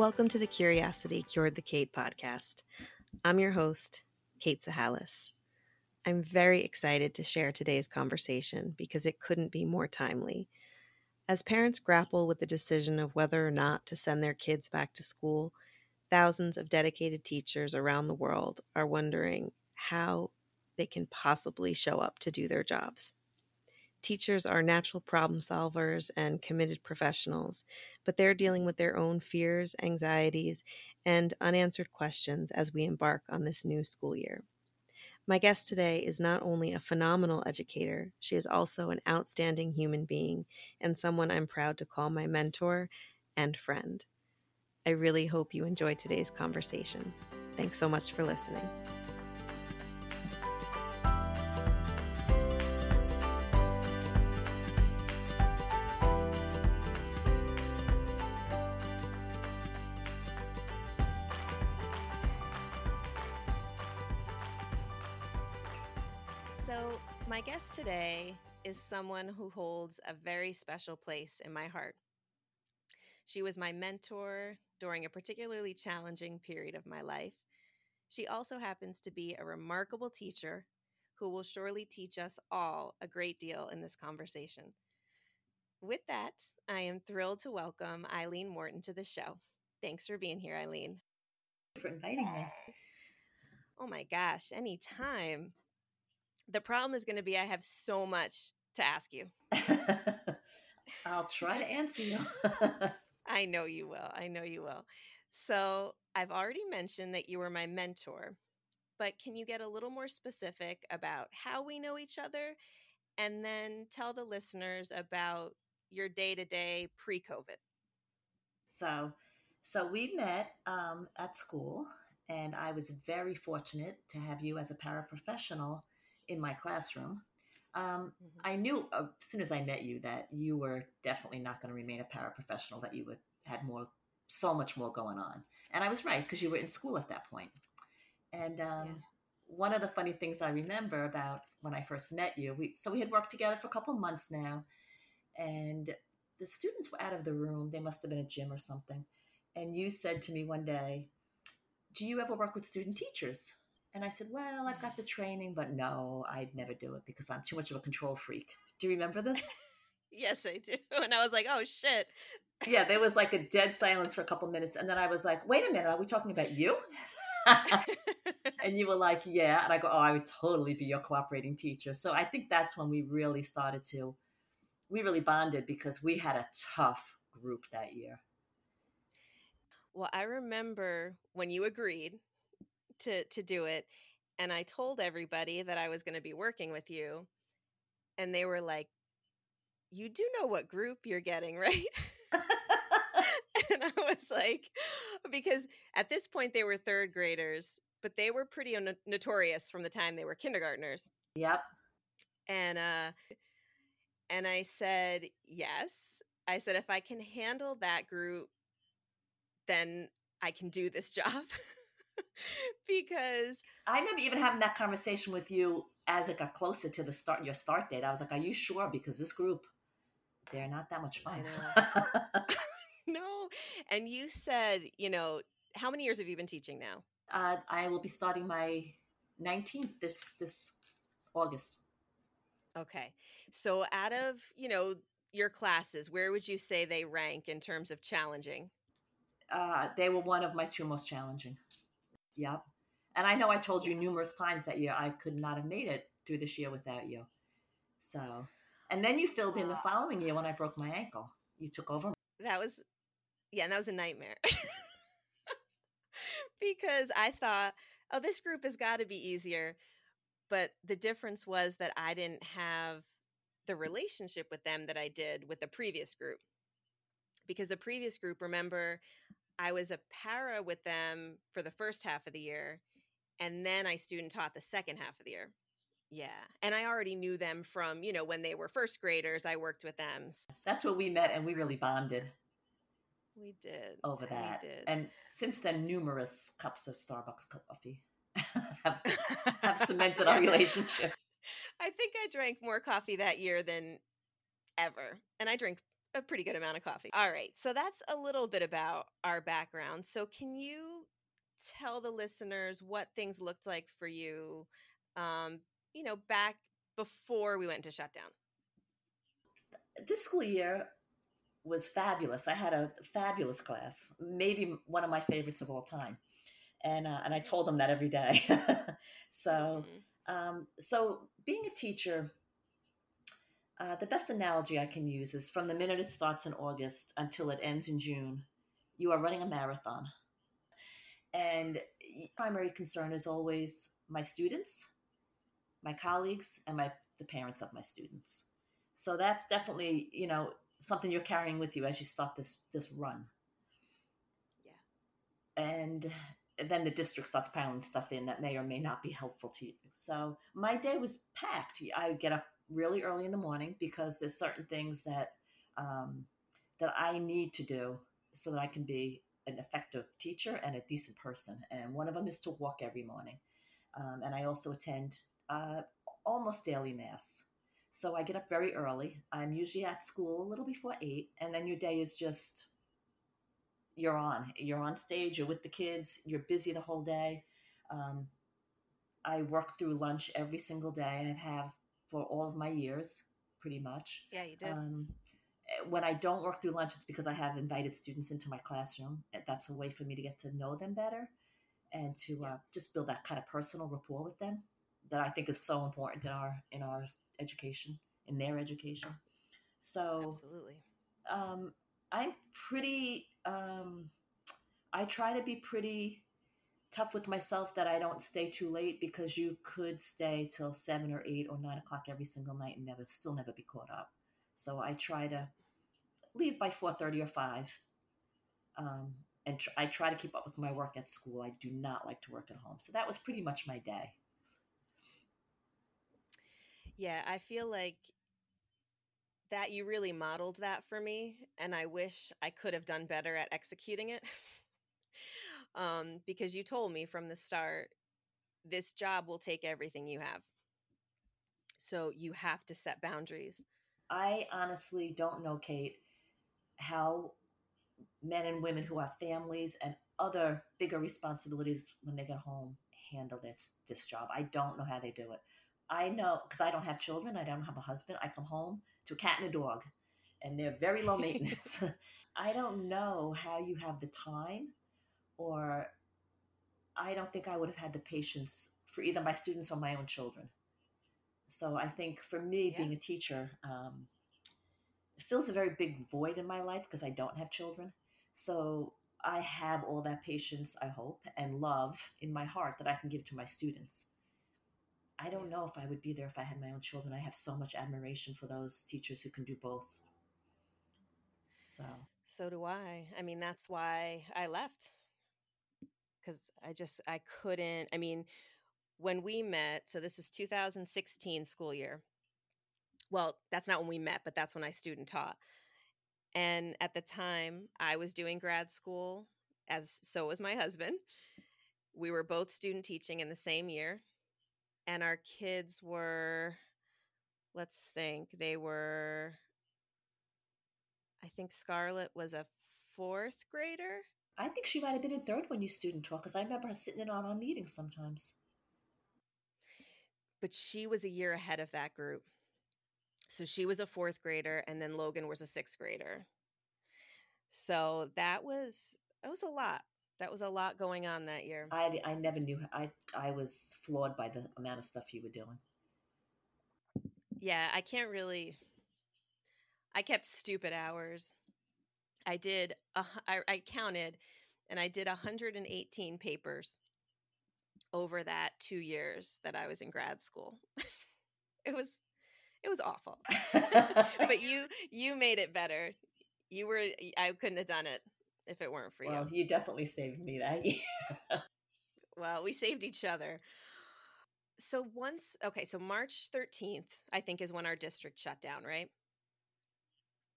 Welcome to the Curiosity Cured the Kate podcast. I'm your host, Kate Sahalis. I'm very excited to share today's conversation because it couldn't be more timely. As parents grapple with the decision of whether or not to send their kids back to school, thousands of dedicated teachers around the world are wondering how they can possibly show up to do their jobs. Teachers are natural problem solvers and committed professionals, but they're dealing with their own fears, anxieties, and unanswered questions as we embark on this new school year. My guest today is not only a phenomenal educator, she is also an outstanding human being and someone I'm proud to call my mentor and friend. I really hope you enjoy today's conversation. Thanks so much for listening. Someone who holds a very special place in my heart. She was my mentor during a particularly challenging period of my life. She also happens to be a remarkable teacher who will surely teach us all a great deal in this conversation. With that, I am thrilled to welcome Eileen Morton to the show. Thanks for being here, Eileen. for inviting me. Oh my gosh, anytime. The problem is going to be I have so much to ask you. I'll try to answer you. I know you will. I know you will. So, I've already mentioned that you were my mentor, but can you get a little more specific about how we know each other and then tell the listeners about your day to day pre COVID? so, so we met um, at school, and I was very fortunate to have you as a paraprofessional in my classroom. Um, I knew uh, as soon as I met you that you were definitely not going to remain a paraprofessional. That you would had more, so much more going on, and I was right because you were in school at that point. And um, Yeah. one of the funny things I remember about when I first met you, we so we had worked together for a couple months now, and the students were out of the room. They must have been a gym or something. And you said to me one day, "Do you ever work with student teachers?" And I said, "Well, I've got the training, but no, I'd never do it because I'm too much of a control freak." Do you remember this? Yes, I do. And I was like, oh shit. yeah, there was like a dead silence for a couple minutes, and then I was like, "Wait a minute, are we talking about you?" and you were like, "Yeah," and I go, "Oh, I would totally be your cooperating teacher." So I think that's when we really started to, we really bonded because we had a tough group that year. well, I remember when you agreed to to do it and I told everybody that I was going to be working with you and they were like you do know what group you're getting, right? and I was like because at this point they were third graders, but they were pretty no- notorious from the time they were kindergartners. Yep. And uh and I said, "Yes." I said if I can handle that group, then I can do this job. because I remember even having that conversation with you as it got closer to the start your start date. I was like, "Are you sure?" Because this group, they're not that much fun. no, and you said, you know, how many years have you been teaching now? uh, I will be starting my 19th this this August. Okay. So out of, you know, your classes, where would you say they rank in terms of challenging? Uh, they were one of my two most challenging. Yep. And I know I told you numerous times that year I could not have made it through this year without you. So, and then you filled in the following year when I broke my ankle. You took over. That was yeah, and that was a nightmare. because I thought, oh, this group has got to be easier. But the difference was that I didn't have the relationship with them that I did with the previous group. Because the previous group, remember, I was a para with them for the first half of the year, and then I student taught the second half of the year. Yeah. And I already knew them from, you know, when they were first graders, I worked with them. That's where we met and we really bonded We did. over We that. did. And since then, numerous cups of Starbucks coffee have, have cemented our relationship. I think I drank more coffee that year than ever. And I drink a pretty good amount of coffee. All right. So that's a little bit about our background. So can you tell the listeners what things looked like for you um, you know, back before we went to shutdown? This school year was fabulous. I had a fabulous class, maybe one of my favorites of all time, and uh, and I told them that every day. so, mm-hmm. um, so being a teacher, uh, the best analogy I can use is from the minute it starts in August until it ends in June, you are running a marathon, and primary concern is always my students my colleagues and my the parents of my students. So that's definitely, you know, something you're carrying with you as you start this this run. Yeah. And then the district starts piling stuff in that may or may not be helpful to you. So my day was packed. I get up really early in the morning because there's certain things that um, that I need to do so that I can be an effective teacher and a decent person. And one of them is to walk every morning. Um, and I also attend uh, almost daily mass. So I get up very early. I'm usually at school a little before eight, and then your day is just you're on. You're on stage. You're with the kids. You're busy the whole day. Um, I work through lunch every single day. I have for all of my years, pretty much. Yeah, you did. Um, when I don't work through lunch, it's because I have invited students into my classroom. That's a way for me to get to know them better and to uh, just build that kind of personal rapport with them that I think is so important in our in our education, in their education. So absolutely, um, I'm pretty. Um, I try to be pretty tough with myself that I don't stay too late because you could stay till seven or eight or nine o'clock every single night and never still never be caught up. So I try to leave by four thirty or five. Um, and tr- I try to keep up with my work at school. I do not like to work at home. So that was pretty much my day. Yeah, I feel like that you really modeled that for me, and I wish I could have done better at executing it. um, because you told me from the start, this job will take everything you have. So you have to set boundaries. I honestly don't know, Kate, how men and women who have families and other bigger responsibilities when they get home handle this this job. I don't know how they do it. I know because I don't have children, I don't have a husband. I come home to a cat and a dog, and they're very low maintenance. I don't know how you have the time, or I don't think I would have had the patience for either my students or my own children. So I think for me, yeah. being a teacher, um, it fills a very big void in my life because I don't have children. So I have all that patience, I hope, and love in my heart that I can give to my students. I don't know if I would be there if I had my own children. I have so much admiration for those teachers who can do both. So, so do I. I mean, that's why I left because I just I couldn't. I mean, when we met, so this was 2016 school year. Well, that's not when we met, but that's when I student taught. And at the time, I was doing grad school, as so was my husband. We were both student teaching in the same year and our kids were let's think they were i think scarlett was a fourth grader i think she might have been in third when you student taught because i remember her sitting in on our meetings sometimes but she was a year ahead of that group so she was a fourth grader and then logan was a sixth grader so that was that was a lot that was a lot going on that year. I, I never knew. I I was floored by the amount of stuff you were doing. Yeah, I can't really. I kept stupid hours. I did. A, I, I counted, and I did 118 papers over that two years that I was in grad school. it was it was awful but you you made it better you were i couldn't have done it if it weren't for well, you. you definitely saved me that year. well, we saved each other. So once, okay, so March 13th, I think, is when our district shut down, right?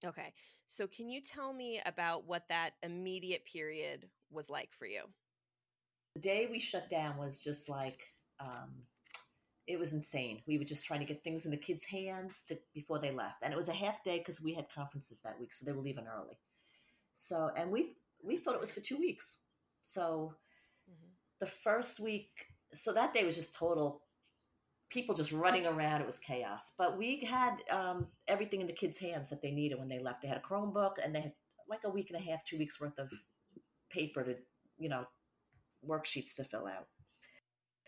Okay. So can you tell me about what that immediate period was like for you? The day we shut down was just like um, it was insane. We were just trying to get things in the kids' hands to, before they left, and it was a half day because we had conferences that week, so they were leaving early. So, and we we thought it was for two weeks. So, mm-hmm. the first week, so that day was just total people just running around. It was chaos. But we had um, everything in the kids' hands that they needed when they left. They had a Chromebook and they had like a week and a half, two weeks worth of paper to, you know, worksheets to fill out.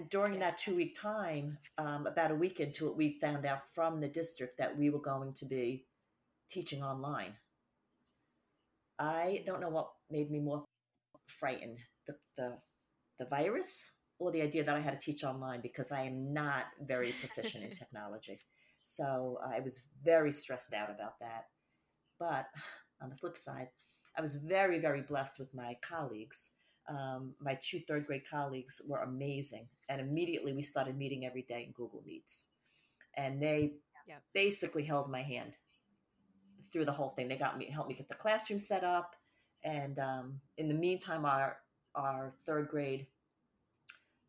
During that two week time, um, about a week into it, we found out from the district that we were going to be teaching online. I don't know what made me more frightened the, the, the virus or the idea that I had to teach online because I am not very proficient in technology. So I was very stressed out about that. But on the flip side, I was very, very blessed with my colleagues. Um, my two third grade colleagues were amazing. And immediately we started meeting every day in Google Meets. And they yep. basically held my hand through the whole thing. They got me, helped me get the classroom set up. And um, in the meantime, our, our third grade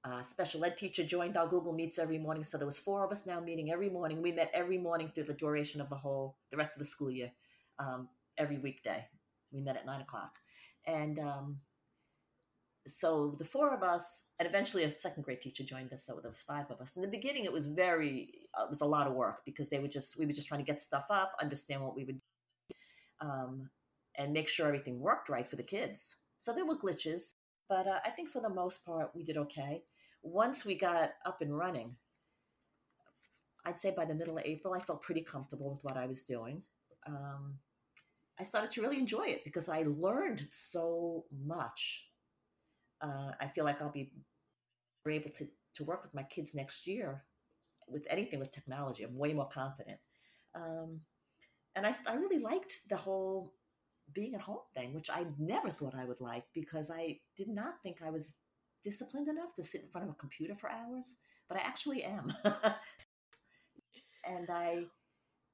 uh, special ed teacher joined our Google Meets every morning. So there was four of us now meeting every morning. We met every morning through the duration of the whole, the rest of the school year, um, every weekday. We met at nine o'clock. And um, so the four of us, and eventually a second grade teacher joined us. So there was five of us. In the beginning, it was very, uh, it was a lot of work because they were just, we were just trying to get stuff up, understand what we would do, um, and make sure everything worked right for the kids. So there were glitches, but uh, I think for the most part, we did okay once we got up and running, I'd say by the middle of April, I felt pretty comfortable with what I was doing. Um, I started to really enjoy it because I learned so much. Uh, I feel like I'll be able to, to work with my kids next year with anything with technology. I'm way more confident. Um, and I, I really liked the whole being at home thing, which I never thought I would like because I did not think I was disciplined enough to sit in front of a computer for hours, but I actually am. and I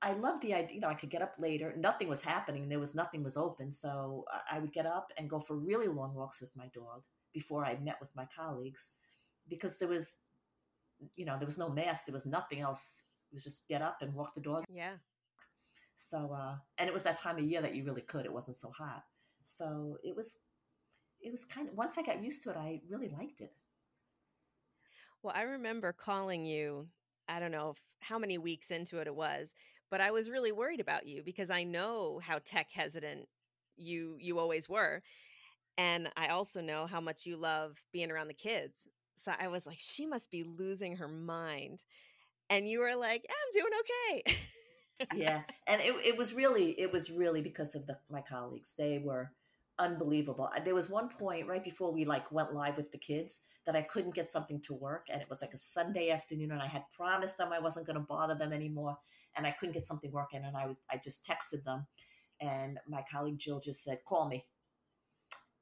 I love the idea, you know, I could get up later. Nothing was happening. There was nothing was open. So I would get up and go for really long walks with my dog before I met with my colleagues because there was, you know, there was no mask. There was nothing else. It was just get up and walk the dog. Yeah. So, uh, and it was that time of year that you really could. It wasn't so hot. So it was it was kind of once I got used to it, I really liked it. Well, I remember calling you. I don't know if, how many weeks into it it was, but I was really worried about you because I know how tech hesitant you you always were, and I also know how much you love being around the kids. So I was like, she must be losing her mind, and you were like, I'm doing okay. yeah, and it it was really it was really because of the my colleagues. They were unbelievable. There was one point right before we like went live with the kids that I couldn't get something to work, and it was like a Sunday afternoon, and I had promised them I wasn't going to bother them anymore, and I couldn't get something working, and I was I just texted them, and my colleague Jill just said, "Call me."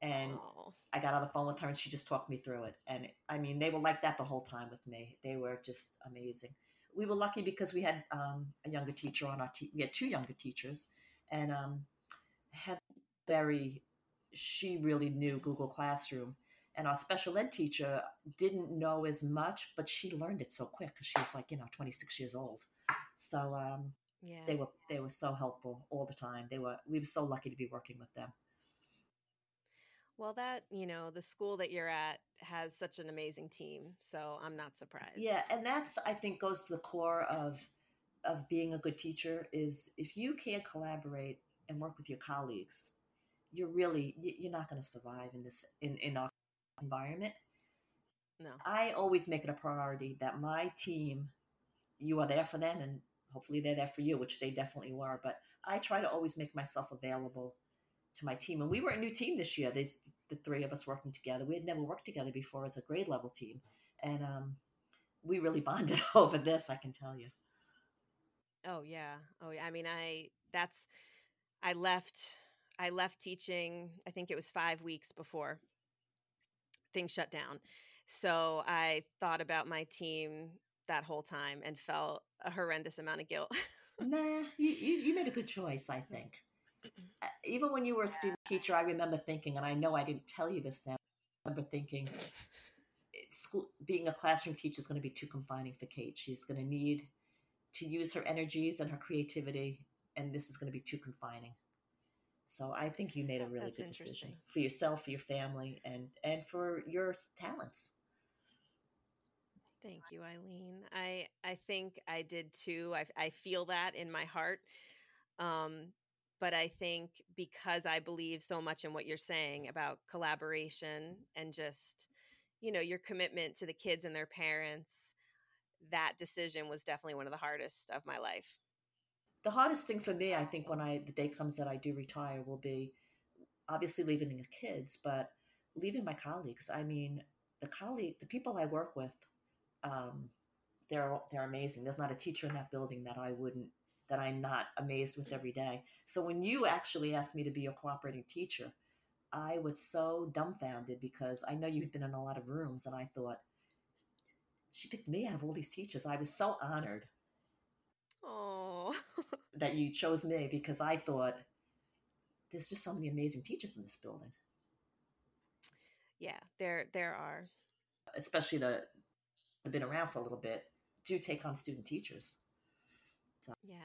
And Aww. I got on the phone with her, and she just talked me through it. And I mean, they were like that the whole time with me. They were just amazing. We were lucky because we had um, a younger teacher on our team. We had two younger teachers, and um, had very she really knew Google Classroom. And our special ed teacher didn't know as much, but she learned it so quick because she was like, you know, 26 years old. So um, yeah. they were they were so helpful all the time. They were we were so lucky to be working with them. Well, that, you know, the school that you're at has such an amazing team. So I'm not surprised. Yeah. And that's, I think, goes to the core of, of being a good teacher is if you can't collaborate and work with your colleagues, you're really you're not going to survive in this in in our environment. No. I always make it a priority that my team you are there for them and hopefully they're there for you which they definitely were but i try to always make myself available to my team and we were a new team this year. There's the three of us working together we had never worked together before as a grade level team and um, we really bonded over this i can tell you. Oh yeah. Oh yeah. I mean i that's i left I left teaching, I think it was five weeks before things shut down. So I thought about my team that whole time and felt a horrendous amount of guilt. nah, you, you, you, made a good choice, I think. Uh, even when you were a student teacher, I remember thinking, and I know I didn't tell you this now, I remember thinking, school being a classroom teacher is going to be too confining for Kate. She's going to need to use her energies and her creativity, and this is going to be too confining. So I think you made a really That's good decision for yourself, for your family, and and for your talents. Thank you, Eileen. I I think I did too. I I feel that in my heart. Um, but I think because I believe so much in what you're saying about collaboration and just, you know, your commitment to the kids and their parents, that decision was definitely one of the hardest of my life. The hardest thing for me, I think, when I the day comes that I do retire, will be obviously leaving the kids, but leaving my colleagues. I mean, the colleague, the people I work with, um, they're they're amazing. There's not a teacher in that building that I wouldn't that I'm not amazed with every day. So when you actually asked me to be a cooperating teacher, I was so dumbfounded because I know you've been in a lot of rooms and I thought, she picked me out of all these teachers. I was so honored. Oh. That you chose me because I thought there's just so many amazing teachers in this building. Yeah, there there are. Especially the have been around for a little bit, do take on student teachers. So. Yeah.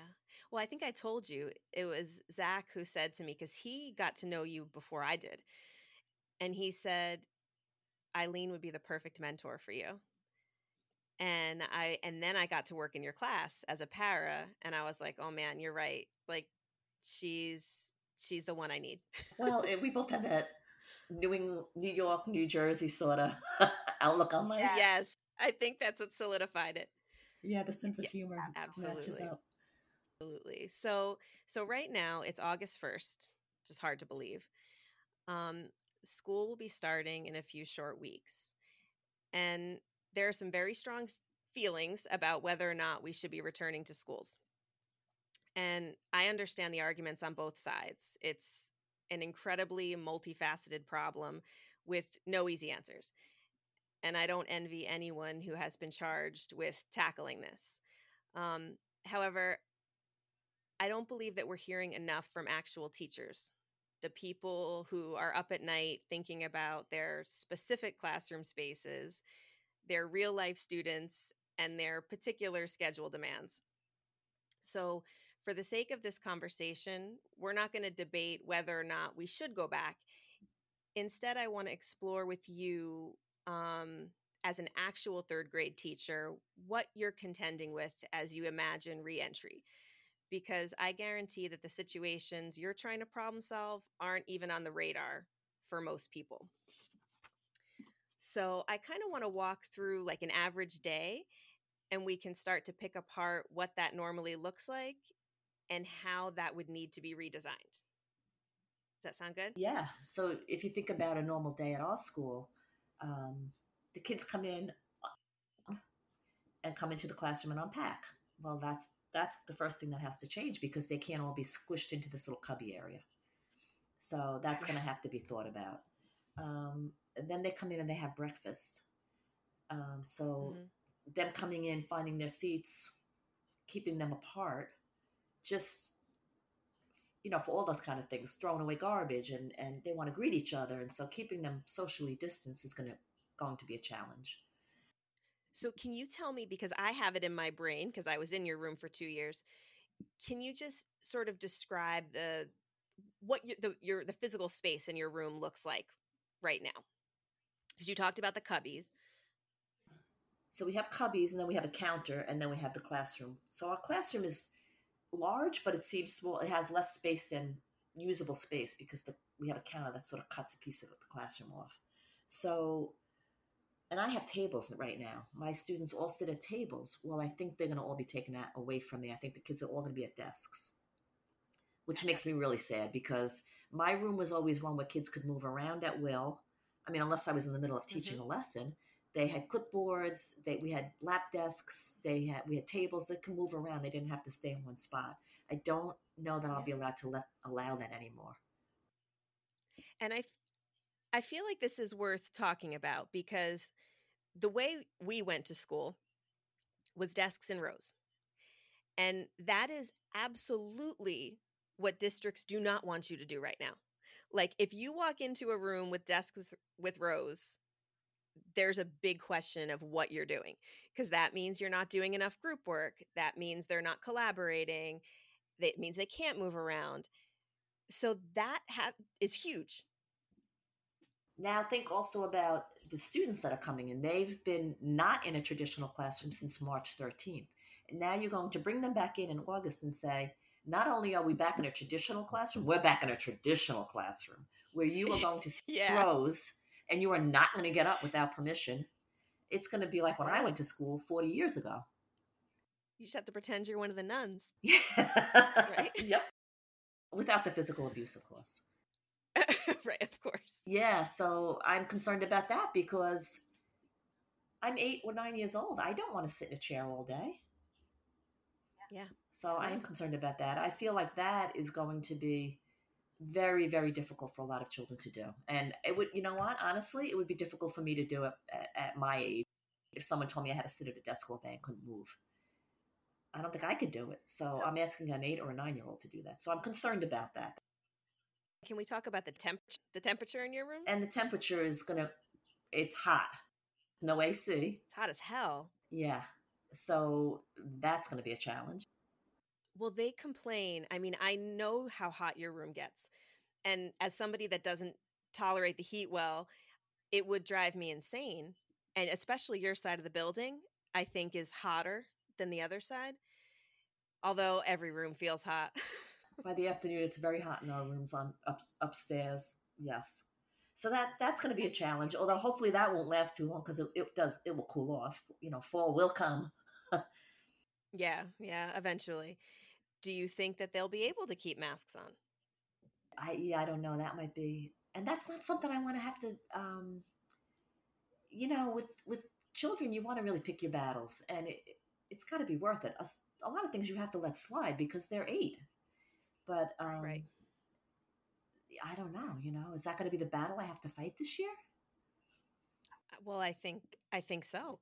Well, I think I told you it was Zach who said to me because he got to know you before I did. And he said, Eileen would be the perfect mentor for you. And I and then I got to work in your class as a para and I was like, "Oh man, you're right. Like she's she's the one I need." well, eh, we both had that New England, New York, New Jersey sort of outlook on life. Yes. I think that's what solidified it. Yeah, the sense of humor absolutely. Absolutely. So so right now it's August 1st, just hard to believe. Um, school will be starting in a few short weeks. And there are some very strong feelings about whether or not we should be returning to schools. And I understand the arguments on both sides. It's an incredibly multifaceted problem with no easy answers and I don't envy anyone who has been charged with tackling this. Um, however, I don't believe that we're hearing enough from actual teachers, the people who are up at night thinking about their specific classroom spaces, their real life students, and their particular schedule demands. So, for the sake of this conversation, we're not going to debate whether or not we should go back. Instead, I want to explore with you um, as an actual third grade teacher what you're contending with as you imagine reentry because I guarantee that the situations you're trying to problem solve aren't even on the radar for most people. So, I kind of want to walk through like an average day and we can start to pick apart what that normally looks like and how that would need to be redesigned. Does that sound good? Yeah. So, if you think about a normal day at our school, um, the kids come in uh, and come into the classroom and unpack. Well, that's that's the first thing that has to change because they can't all be squished into this little cubby area. So that's going to have to be thought about. Um, and then they come in and they have breakfast. Um, so mm-hmm. them coming in, finding their seats, keeping them apart, just you know, for all those kind of things, throwing away garbage and, and they want to greet each other. And so keeping them socially distanced is going to, going to be a challenge. So can you tell me, because I have it in my brain, because I was in your room for two years, can you just sort of describe the, what you, the, your, the physical space in your room looks like right now? Because you talked about the cubbies. So we have cubbies and then we have a counter and then we have the classroom. So our classroom is large, but it seems small. It has less space than usable space because the, we have a counter that sort of cuts a piece of the classroom off. So, and I have tables right now. My students all sit at tables. Well, I think they're going to all be taken away from me. I think the kids are all going to be at desks, which makes me really sad because my room was always one where kids could move around at will. I mean, unless I was in the middle of teaching mm-hmm. a lesson, they had clipboards. They we had lap desks. They had we had tables that could move around. They didn't have to stay in one spot. I don't know that I'll be allowed to let allow that anymore. And I, I feel like this is worth talking about because the way we went to school was desks in rows, and that is absolutely what districts do not want you to do right now. Like if you walk into a room with desks with rows, there's a big question of what you're doing because that means you're not doing enough group work. That means they're not collaborating. That means they can't move around. So that ha- is huge. Now think also about the students that are coming in. They've been not in a traditional classroom since March 13th. And now you're going to bring them back in in August and say, not only are we back in a traditional classroom, we're back in a traditional classroom where you are going to yeah. throws and you are not going to get up without permission. It's going to be like when I went to school 40 years ago. You just have to pretend you're one of the nuns. Yeah. right? Yep. Without the physical abuse, of course. right, of course. Yeah, so I'm concerned about that because I'm eight or nine years old. I don't want to sit in a chair all day. Yeah. So. I am concerned about that. I feel like that is going to be very, very difficult for a lot of children to do. And it would, you know what? Honestly, it would be difficult for me to do it at, at my age if someone told me I had to sit at a desk all day and couldn't move. I don't think I could do it. So I'm asking an eight or a nine year old to do that. So I'm concerned about that. Can we talk about the temp the temperature in your room? And the temperature is gonna it's hot. No AC. It's hot as hell. Yeah. So that's gonna be a challenge. Well, they complain. I mean, I know how hot your room gets. And as somebody that doesn't tolerate the heat well, it would drive me insane. And especially your side of the building, I think is hotter than the other side. Although every room feels hot. By the afternoon, it's very hot in our rooms on up, upstairs. Yes. So that that's going to be a challenge. Although hopefully that won't last too long because it, it does it will cool off. You know, fall will come. Yeah, yeah, eventually do you think that they'll be able to keep masks on? I yeah, I don't know. That might be, and that's not something I want to have to. Um, you know, with with children, you want to really pick your battles, and it, it's got to be worth it. A, a, lot of things you have to let slide because they're eight. But um, right. I don't know. You know, is that going to be the battle I have to fight this year? Uh, well, I think I think so.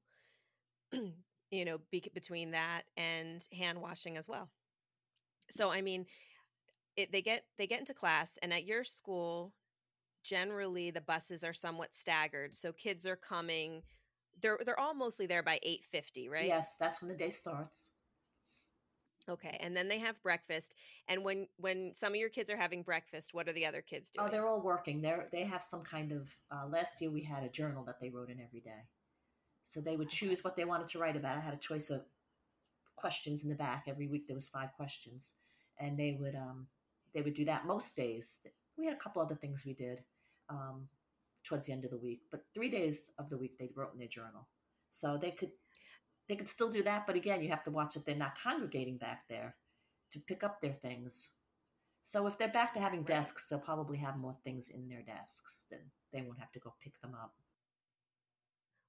you know, be, between that and hand washing as well. So I mean, it, they get they get into class, and at your school, generally the buses are somewhat staggered. So kids are coming. They're they're all mostly there by eight fifty, right? Yes, that's when the day starts. Okay, and then they have breakfast. And when when some of your kids are having breakfast, what are the other kids oh, doing? Oh, they're all working. They're they have some kind of. Uh, last year we had a journal that they wrote in every day, so they would choose what they wanted to write about. I had a choice of questions in the back. Every week there was five questions, and they would um, they would do that most days. We had a couple other things we did um, towards the end of the week, but three days of the week they wrote in their journal, so they could they could still do that. But again, you have to watch that they're not congregating back there to pick up their things. So if they're back to having desks, they'll probably have more things in their desks. Then they won't have to go pick them up.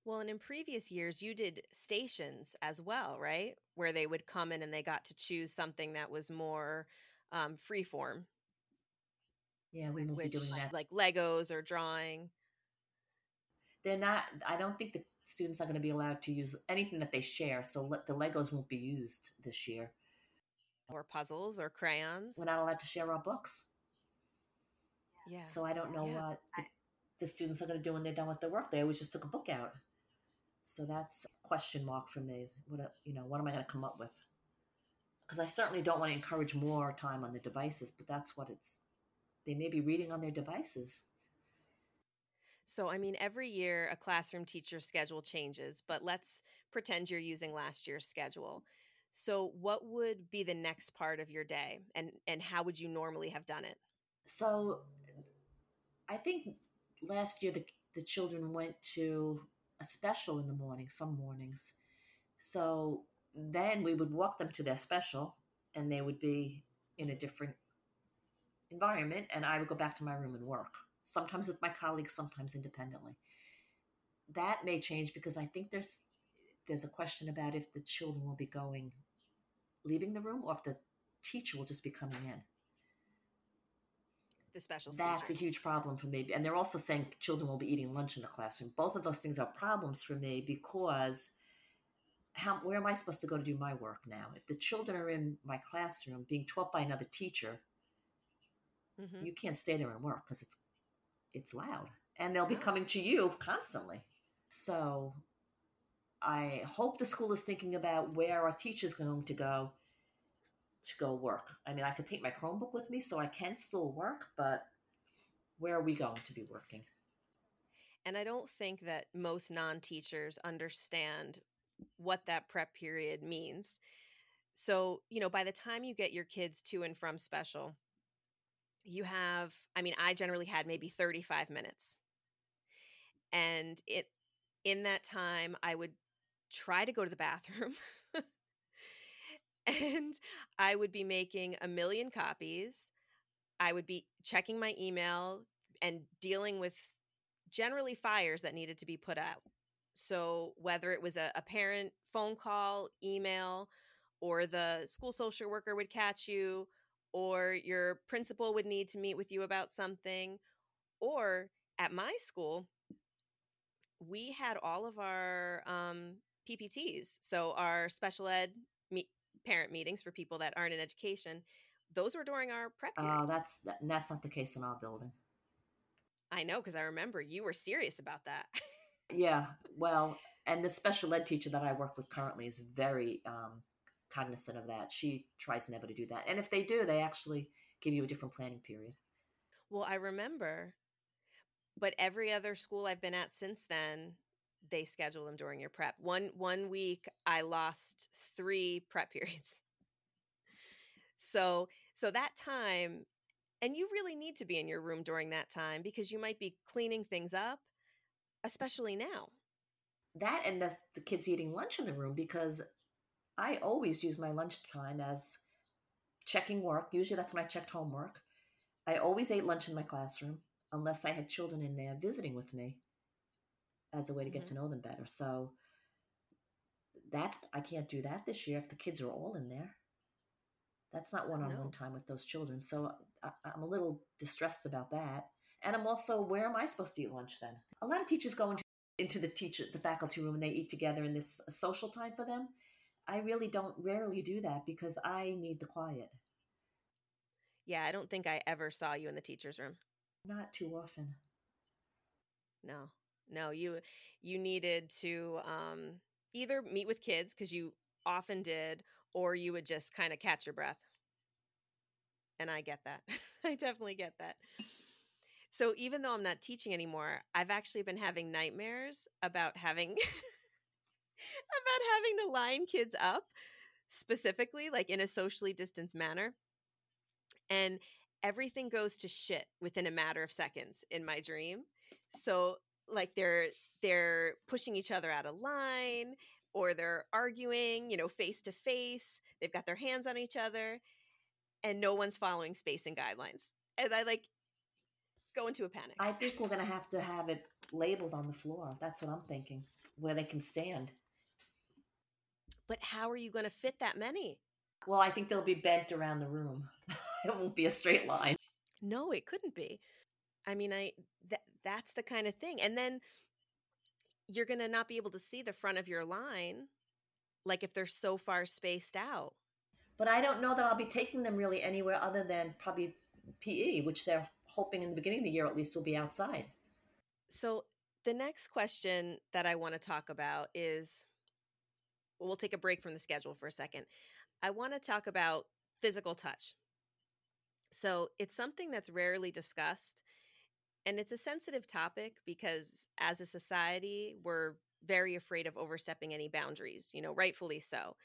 Well, and in previous years, you did stations as well, right? Where they would come in and they got to choose something that was more um, free form. Yeah, we will which, be doing that. Like Legos or drawing. They're not, I don't think the students are going to be allowed to use anything that they share. So le- the Legos won't be used this year. Or puzzles or crayons. We're not allowed to share our books. Yeah. So I don't know yeah. what the, the students are going to do when they're done with their work. They always just took a book out. So that's a question mark for me. What uh, you know, what am I going to come up with? Because I certainly don't want to encourage more time on the devices, but that's what it's. They may be reading on their devices. So, I mean, every year a classroom teacher schedule changes, but let's pretend you're using last year's schedule. So, what would be the next part of your day, and and how would you normally have done it? So, I think last year the the children went to special in the morning, some mornings. So then we would walk them to their special and they would be in a different environment and I would go back to my room and work. Sometimes with my colleagues, sometimes independently. That may change because I think there's there's a question about if the children will be going leaving the room or if the teacher will just be coming in the special that's teacher. a huge problem for me and they're also saying children will be eating lunch in the classroom both of those things are problems for me because how where am i supposed to go to do my work now if the children are in my classroom being taught by another teacher mm-hmm. you can't stay there and work because it's it's loud and they'll be coming to you constantly So I hope the school is thinking about where our teacher's going to go to go work. I mean, I could take my Chromebook with me so I can still work, but where are we going to be working? And I don't think that most non teachers understand what that prep period means. So, you know, by the time you get your kids to and from special, you have, I mean, I generally had maybe 35 minutes. And it, in that time, I would try to go to the bathroom. and I would be making a million copies. I would be checking my email and dealing with generally fires that needed to be put out. So, whether it was a, a, parent phone call, email, or the school social worker would catch you, or your principal would need to meet with you about something, or at my school, we had all of our um, PPTs, so our special ed parent meetings for people that aren't in education. Those were during our prep. Oh, that's that, that's not the case in our building. I know because I remember you were serious about that. yeah, well, and the special ed teacher that I work with currently is very um, cognizant of that. She tries never to do that, and if they do, they actually give you a different planning period. Well, I remember, but every other school I've been at since then, they schedule them during your prep. One one week I lost 3 prep periods. So so that time and you really need to be in your room during that time because you might be cleaning things up especially now. That and the, the kids eating lunch in the room because I always use my lunchtime as checking work. Usually that's when I checked homework. I always ate lunch in my classroom unless I had children in there visiting with me as a way to get mm-hmm. to know them better. So that's I can't do that this year if the kids are all in there. That's not one-on-one time with those children. So I, I'm a little distressed about that. And I'm also, where am I supposed to eat lunch then? A lot of teachers go into into the teacher the faculty room and they eat together and it's a social time for them. I really don't rarely do that because I need the quiet. Yeah, I don't think I ever saw you in the teacher's room. Not too often. No no you you needed to um either meet with kids because you often did or you would just kind of catch your breath. And i get that. I definitely get that. So even though i'm not teaching anymore i've actually been having nightmares about having about having to line kids up specifically like in a socially distanced manner. And everything goes to shit within a matter of seconds in my dream. So like they're they're pushing each other out of line or they're arguing, you know, face to face. They've got their hands on each other and no one's following spacing guidelines. And I like go into a panic. I think we're going to have to have it labeled on the floor. That's what I'm thinking, where they can stand. But how are you going to fit that many? Well, I think they'll be bent around the room. it won't be a straight line. No, it couldn't be. I mean, I that that's the kind of thing. And then you're going to not be able to see the front of your line like if they're so far spaced out. But I don't know that I'll be taking them really anywhere other than probably PE, which they're hoping in the beginning of the year at least will be outside. So the next question that I want to talk about is we'll take a break from the schedule for a second. I want to talk about physical touch. So it's something that's rarely discussed and it's a sensitive topic because as a society, we're very afraid of overstepping any boundaries, you know, rightfully so.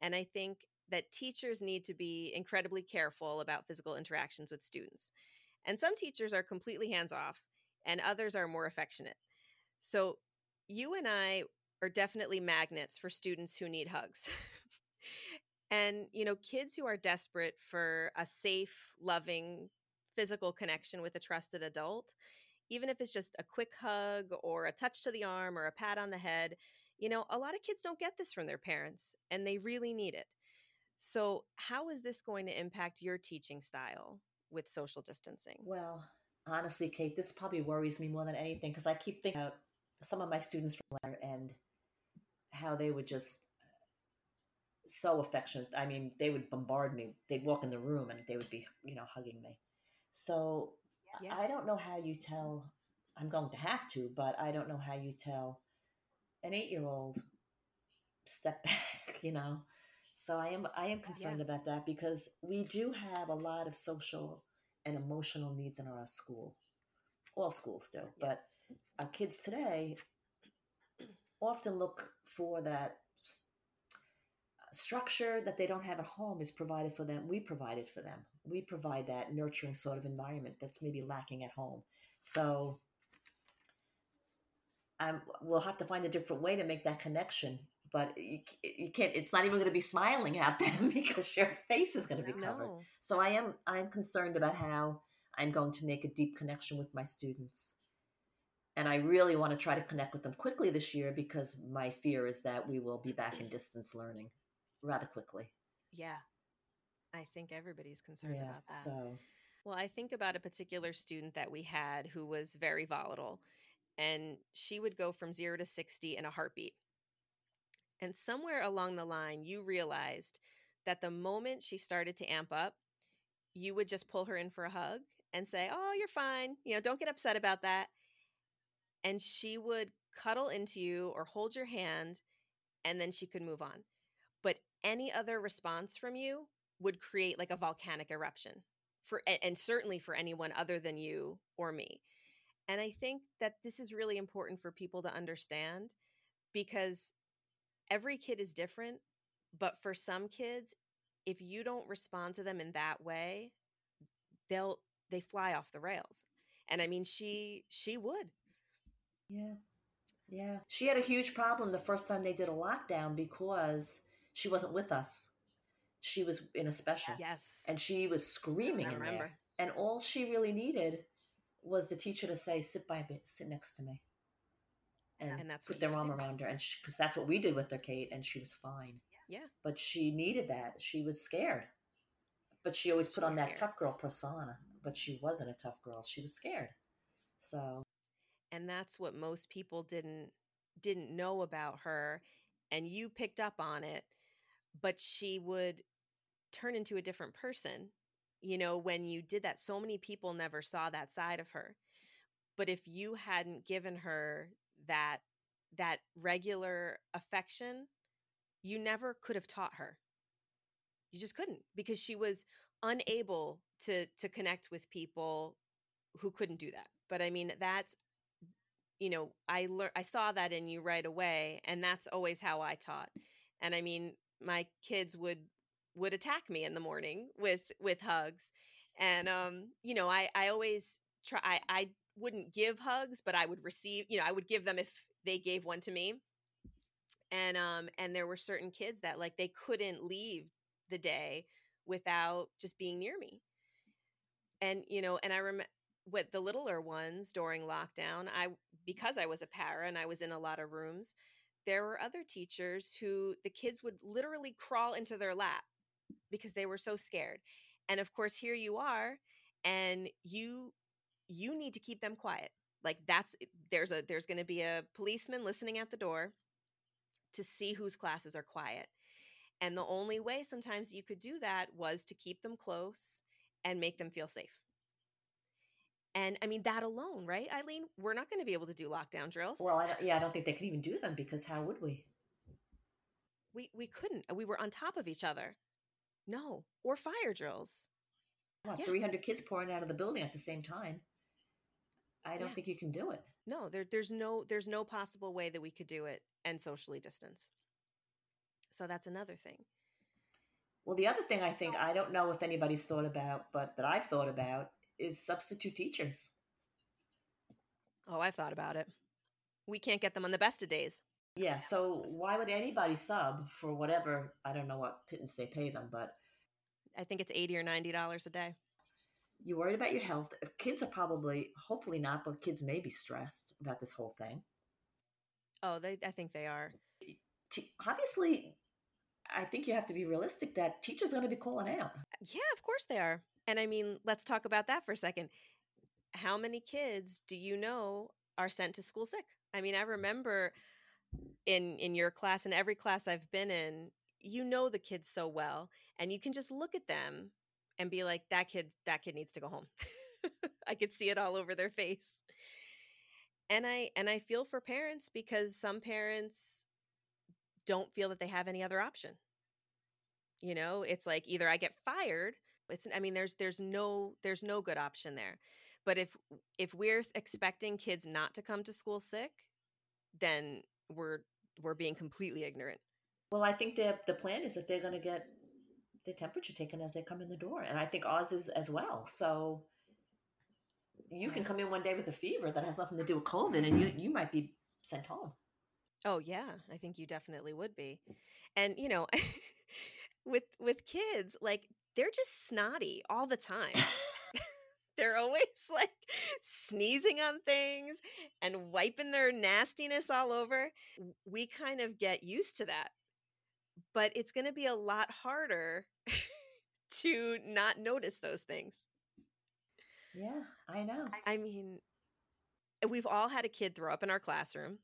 And I think that teachers need to be incredibly careful about physical interactions with students. And some teachers are completely hands off, and others are more affectionate. So you and I are definitely magnets for students who need hugs. and, you know, kids who are desperate for a safe, loving, physical connection with a trusted adult, even if it's just a quick hug or a touch to the arm or a pat on the head. You know, a lot of kids don't get this from their parents and they really need it. So, how is this going to impact your teaching style with social distancing? Well, honestly, Kate, this probably worries me more than anything because I keep thinking about some of my students from there and how they would just so affectionate. I mean, they would bombard me. They'd walk in the room and they would be, you know, hugging me. So yeah. I don't know how you tell, I'm going to have to, but I don't know how you tell an eight year old step back, you know. So I am I am concerned yeah. about that because we do have a lot of social and emotional needs in our school. All schools do, but our kids today often look for that structure that they don't have at home is provided for them. We provide it for them. We provide that nurturing sort of environment that's maybe lacking at home. So um, we'll have to find a different way to make that connection. But you, you can't. It's not even going to be smiling at them because your face is going to be covered. No. So I am. I'm concerned about how I'm going to make a deep connection with my students. And I really want to try to connect with them quickly this year because my fear is that we will be back in distance learning rather quickly. Yeah. I think everybody's concerned yeah, about that. So well, I think about a particular student that we had who was very volatile and she would go from 0 to 60 in a heartbeat. And somewhere along the line you realized that the moment she started to amp up, you would just pull her in for a hug and say, "Oh, you're fine. You know, don't get upset about that." And she would cuddle into you or hold your hand and then she could move on any other response from you would create like a volcanic eruption for and certainly for anyone other than you or me. And i think that this is really important for people to understand because every kid is different but for some kids if you don't respond to them in that way they'll they fly off the rails. And i mean she she would. Yeah. Yeah. She had a huge problem the first time they did a lockdown because she wasn't with us. She was in a special. Yes. And she was screaming in there. And all she really needed was the teacher to say, sit by me, sit next to me. And, and that's put their arm around her. And because that's what we did with her, Kate, and she was fine. Yeah. But she needed that. She was scared. But she always put she on that scared. tough girl persona. But she wasn't a tough girl. She was scared. So and that's what most people didn't didn't know about her and you picked up on it but she would turn into a different person you know when you did that. So many people never saw that side of her. But if you hadn't given her that that regular affection you never could have taught her. You just couldn't because she was unable to to connect with people who couldn't do that. But i mean that's you know i learned i saw that in you right away and that's always how i taught. And i mean my kids would would attack me in the morning with with hugs. And um you know i i always try I, I wouldn't give hugs but i would receive you know i would give them if they gave one to me. And um and there were certain kids that like they couldn't leave the day without just being near me. And you know and i remember with the littler ones during lockdown i because i was a para and i was in a lot of rooms there were other teachers who the kids would literally crawl into their lap because they were so scared. And of course, here you are and you you need to keep them quiet. Like that's eh, there's a there's going to be a policeman listening at the door to see whose classes are quiet. And the only way sometimes you could do that was to keep them close and make them feel safe. And I mean, that alone, right, Eileen? We're not going to be able to do lockdown drills. Well, I yeah, I don't think they could even do them because how would we? We we couldn't. We were on top of each other. No, or fire drills. Well, yeah. 300 kids pouring out of the building at the same time. I don't yeah. think you can do it. No, there, there's no there's no possible way that we could do it and socially distance. So that's another thing. Well, the other thing I think I don't know if anybody's thought about, but that I've thought about is substitute teachers. Oh, I've thought about it. We can't get them on the best of days. Yeah, so why would anybody sub for whatever? I don't know what pittance they pay them, but I think it's eighty or ninety dollars a day. You worried about your health? Uh, kids are probably, hopefully not, but kids may be stressed about this whole thing. Oh, they. I think they are. Obviously, I think you have to be realistic that teachers are going to be calling out. Yeah, of course they are. And I mean, let's talk about that for a second. How many kids do you know are sent to school sick? I mean, I remember in in your class and every class I've been in, you know the kids so well and you can just look at them and be like that kid that kid needs to go home. I could see it all over their face. and I and I feel for parents because some parents don't feel that they have any other option. You know, it's like either I get fired, it's I mean there's there's no there's no good option there. But if if we're expecting kids not to come to school sick, then we're we're being completely ignorant. Well, I think the the plan is that they're going to get the temperature taken as they come in the door, and I think Oz is as well. So you can come in one day with a fever that has nothing to do with COVID, and you you might be sent home. Oh yeah, I think you definitely would be. And you know, with with kids, like they're just snotty all the time. they're always like sneezing on things and wiping their nastiness all over. We kind of get used to that. But it's going to be a lot harder to not notice those things. Yeah, I know. I mean, we've all had a kid throw up in our classroom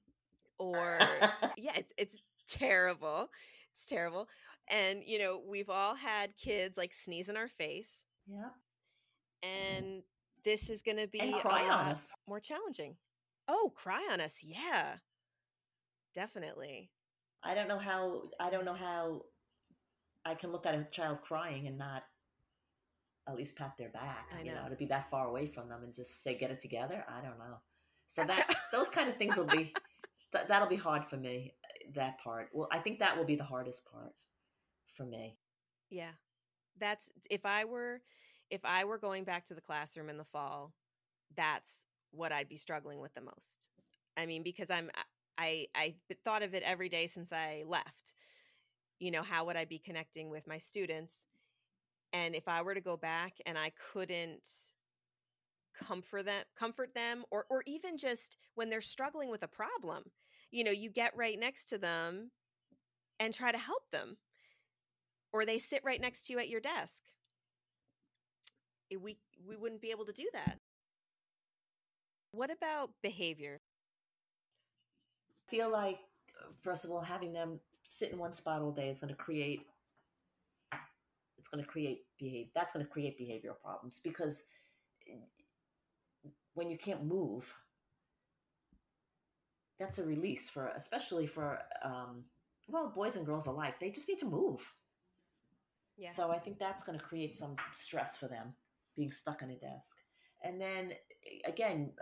or yeah, it's it's terrible. It's terrible. And you know, we've all had kids like sneeze in our face. Yeah. And this is going to be and cry on us. more challenging. Oh, cry on us. Yeah. Definitely. I don't know how I don't know how I can look at a child crying and not at least pat their back. I you know. know, to be that far away from them and just say get it together. I don't know. So that those kind of things will be th- that'll be hard for me. That part. Well, I think that will be the hardest part for me. Yeah. That's if I were if I were going back to the classroom in the fall, that's what I'd be struggling with the most. I mean, because I'm I I thought of it every day since I left. You know, how would I be connecting with my students? And if I were to go back and I couldn't comfort them comfort them or or even just when they're struggling with a problem, you know, you get right next to them and try to help them. Or they sit right next to you at your desk eh, we we wouldn't be able to do that. What about behavior? I feel like uh, first of all, having them sit in one spot all day is going to create it's going to create behavior that's going to create behavioral problems because eh, when you can't move that's a release for especially for um, well boys and girls alike they just need to move yeah. so i think that's going to create some stress for them being stuck on a desk. And then again,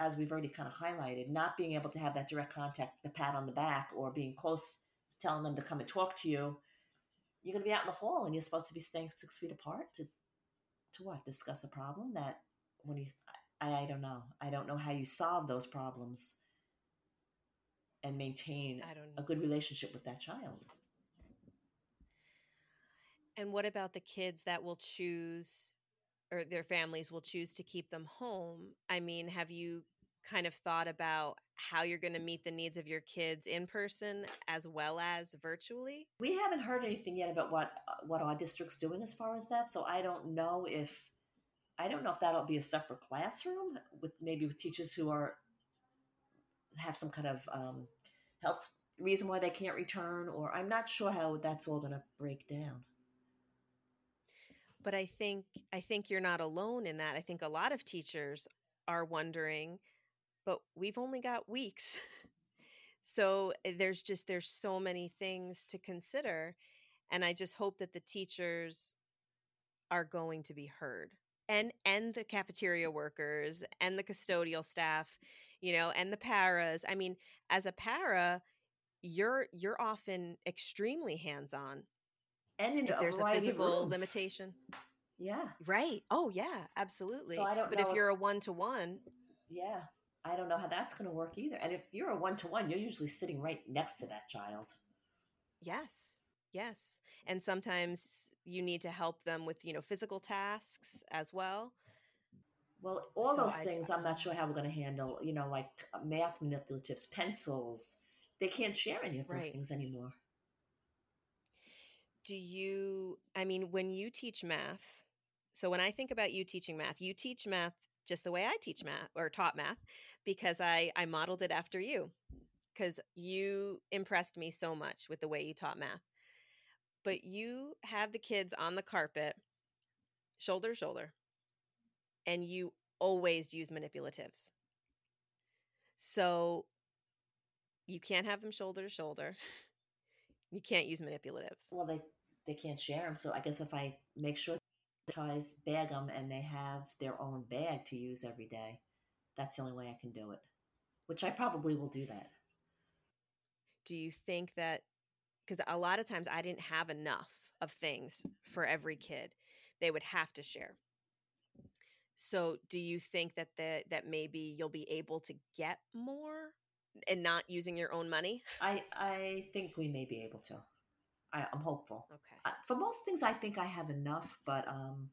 as we've already kind of highlighted, not being able to have that direct contact, the pat on the back, or being close, telling them to come and talk to you. You're going to be out in the hall, and you're supposed to be staying six feet apart to, to what? Discuss a problem that when you, I, I don't know, I don't know how you solve those problems and maintain a good relationship with that child. And what about the kids that will choose or their families will choose to keep them home. I mean, have you kind of thought about how you're going to meet the needs of your kids in person as well as virtually? We haven't heard anything yet about what uh, what our district's doing as far as that, so I don't know if I don't know if that'll be a separate classroom with maybe with teachers who are have some kind of um, health reason why they can't return, or I'm not sure how that's all going to break down. But i think i think you're not alone in that. I think a lot of teachers are wondering but we've only got weeks. So eh, there's just there's so many things to consider and i just hope that the teachers are going to be heard and and the cafeteria workers and the custodial staff you know and the paras i mean as a para you're you're often extremely hands on and if there's a physical limitation. Yeah. Right. Oh yeah, absolutely. So I don't but if you're a one to one, yeah, I don't know how that's going to work either. And if you're a one to one, you're usually sitting right next to that child. Yes. Yes. And sometimes you need to help them with, you know, physical tasks as well. Well, all so those things I, am not sure how we're going to handle, you know, like uh, math manipulatives, pencils. They can't share any of those right. things anymore do you i mean when you teach math so when i think about you teaching math you teach math just the way i teach math or taught math because i i modeled it after you because you impressed me so much with the way you taught math but you have the kids on the carpet shoulder to shoulder and you always use manipulatives So you can't have them shoulder to shoulder. You can't use manipulatives. Well, they they can't share them. So I guess if I make sure the ties bag them and they have their own bag to use every day, that's the only way I can do it. Which I probably will do that. Do you think that because a lot of times I didn't have enough of things for every kid, they would have to share. So, do you think that the, that maybe you'll be able to get more and not using your own money? I I think we may be able to. I, I'm hopeful. Okay. Uh, for most things, I think I have enough, but um,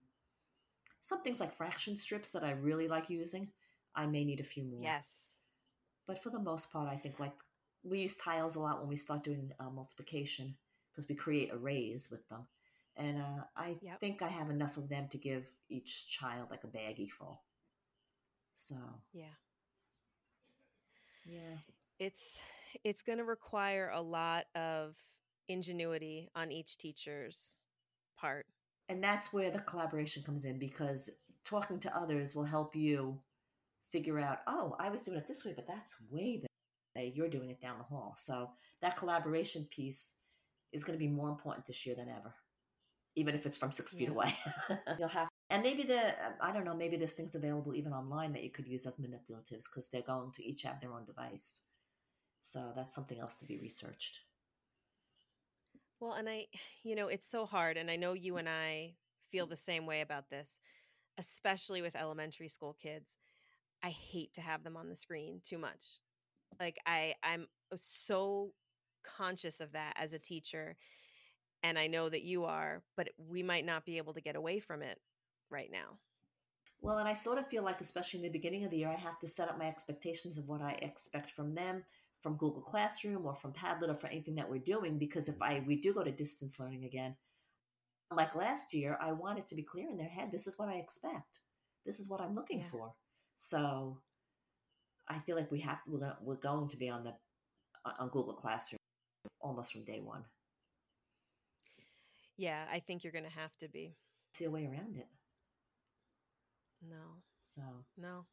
some things like fraction strips that I really like using, I may need a few more. Yes. But for the most part, I think like we use tiles a lot when we start doing uh, multiplication because we create arrays with them. And uh, I yep. think I have enough of them to give each child like a baggie full. So yeah, yeah, it's it's going to require a lot of ingenuity on each teacher's part. And that's where the collaboration comes in because talking to others will help you figure out, oh, I was doing it this way, but that's way better you're doing it down the hall. So that collaboration piece is going to be more important this year than ever, even if it's from six feet away. You'll have, and maybe the I don't know, maybe there's things available even online that you could use as manipulatives because they're going to each have their own device. So that's something else to be researched. Well, and I, you know, it's so hard, and I know you and I feel the same way about this, especially with elementary school kids. I hate to have them on the screen too much. Like I I'm so conscious of that as a teacher and I know that you are, but we might not be able to get away from it right now. Well, and I sort of feel like, especially in the beginning of the year, I have to set up my expectations of what I expect from them, from Google Classroom or from Padlet or for anything that we're doing. Because if I we do go to distance learning again, like last year, I want it to be clear in their head: this is what I expect, this is what I'm looking yeah. for. So I feel like we have to, we're, we're going to be on the on Google Classroom almost from day one. Yeah, I think you're going to have to be. See a way around it. No. So no.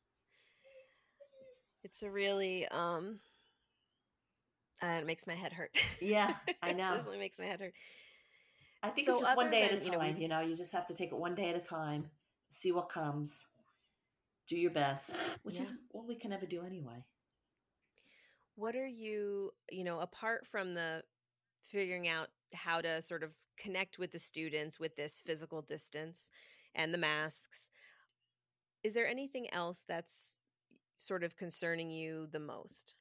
It's a really um. Uh, it makes my head hurt. Yeah, I know. it definitely makes my head hurt. I think so it's just one day than, at a time. You know, we, you know, you just have to take it one day at a time, see what comes do your best, which yeah. is what we can ever do anyway. What are you, you know, apart from the figuring out how to sort of connect with the students with this physical distance and the masks, is there anything else that's sort of concerning you the most?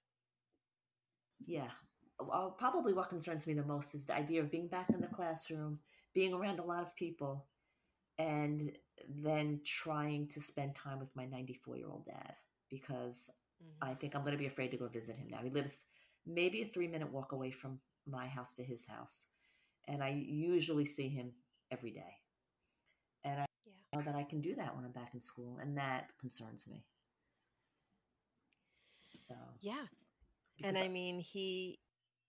Yeah. Well, probably what concerns me the most is the idea of being back in the classroom, being around a lot of people, and then trying to spend time with my 94 year old dad because mm-hmm. I think I'm going to be afraid to go visit him now. He lives maybe a three minute walk away from my house to his house. And I usually see him every day. And I yeah. know that I can do that when I'm back in school. And that concerns me. So, yeah. And I, I mean, he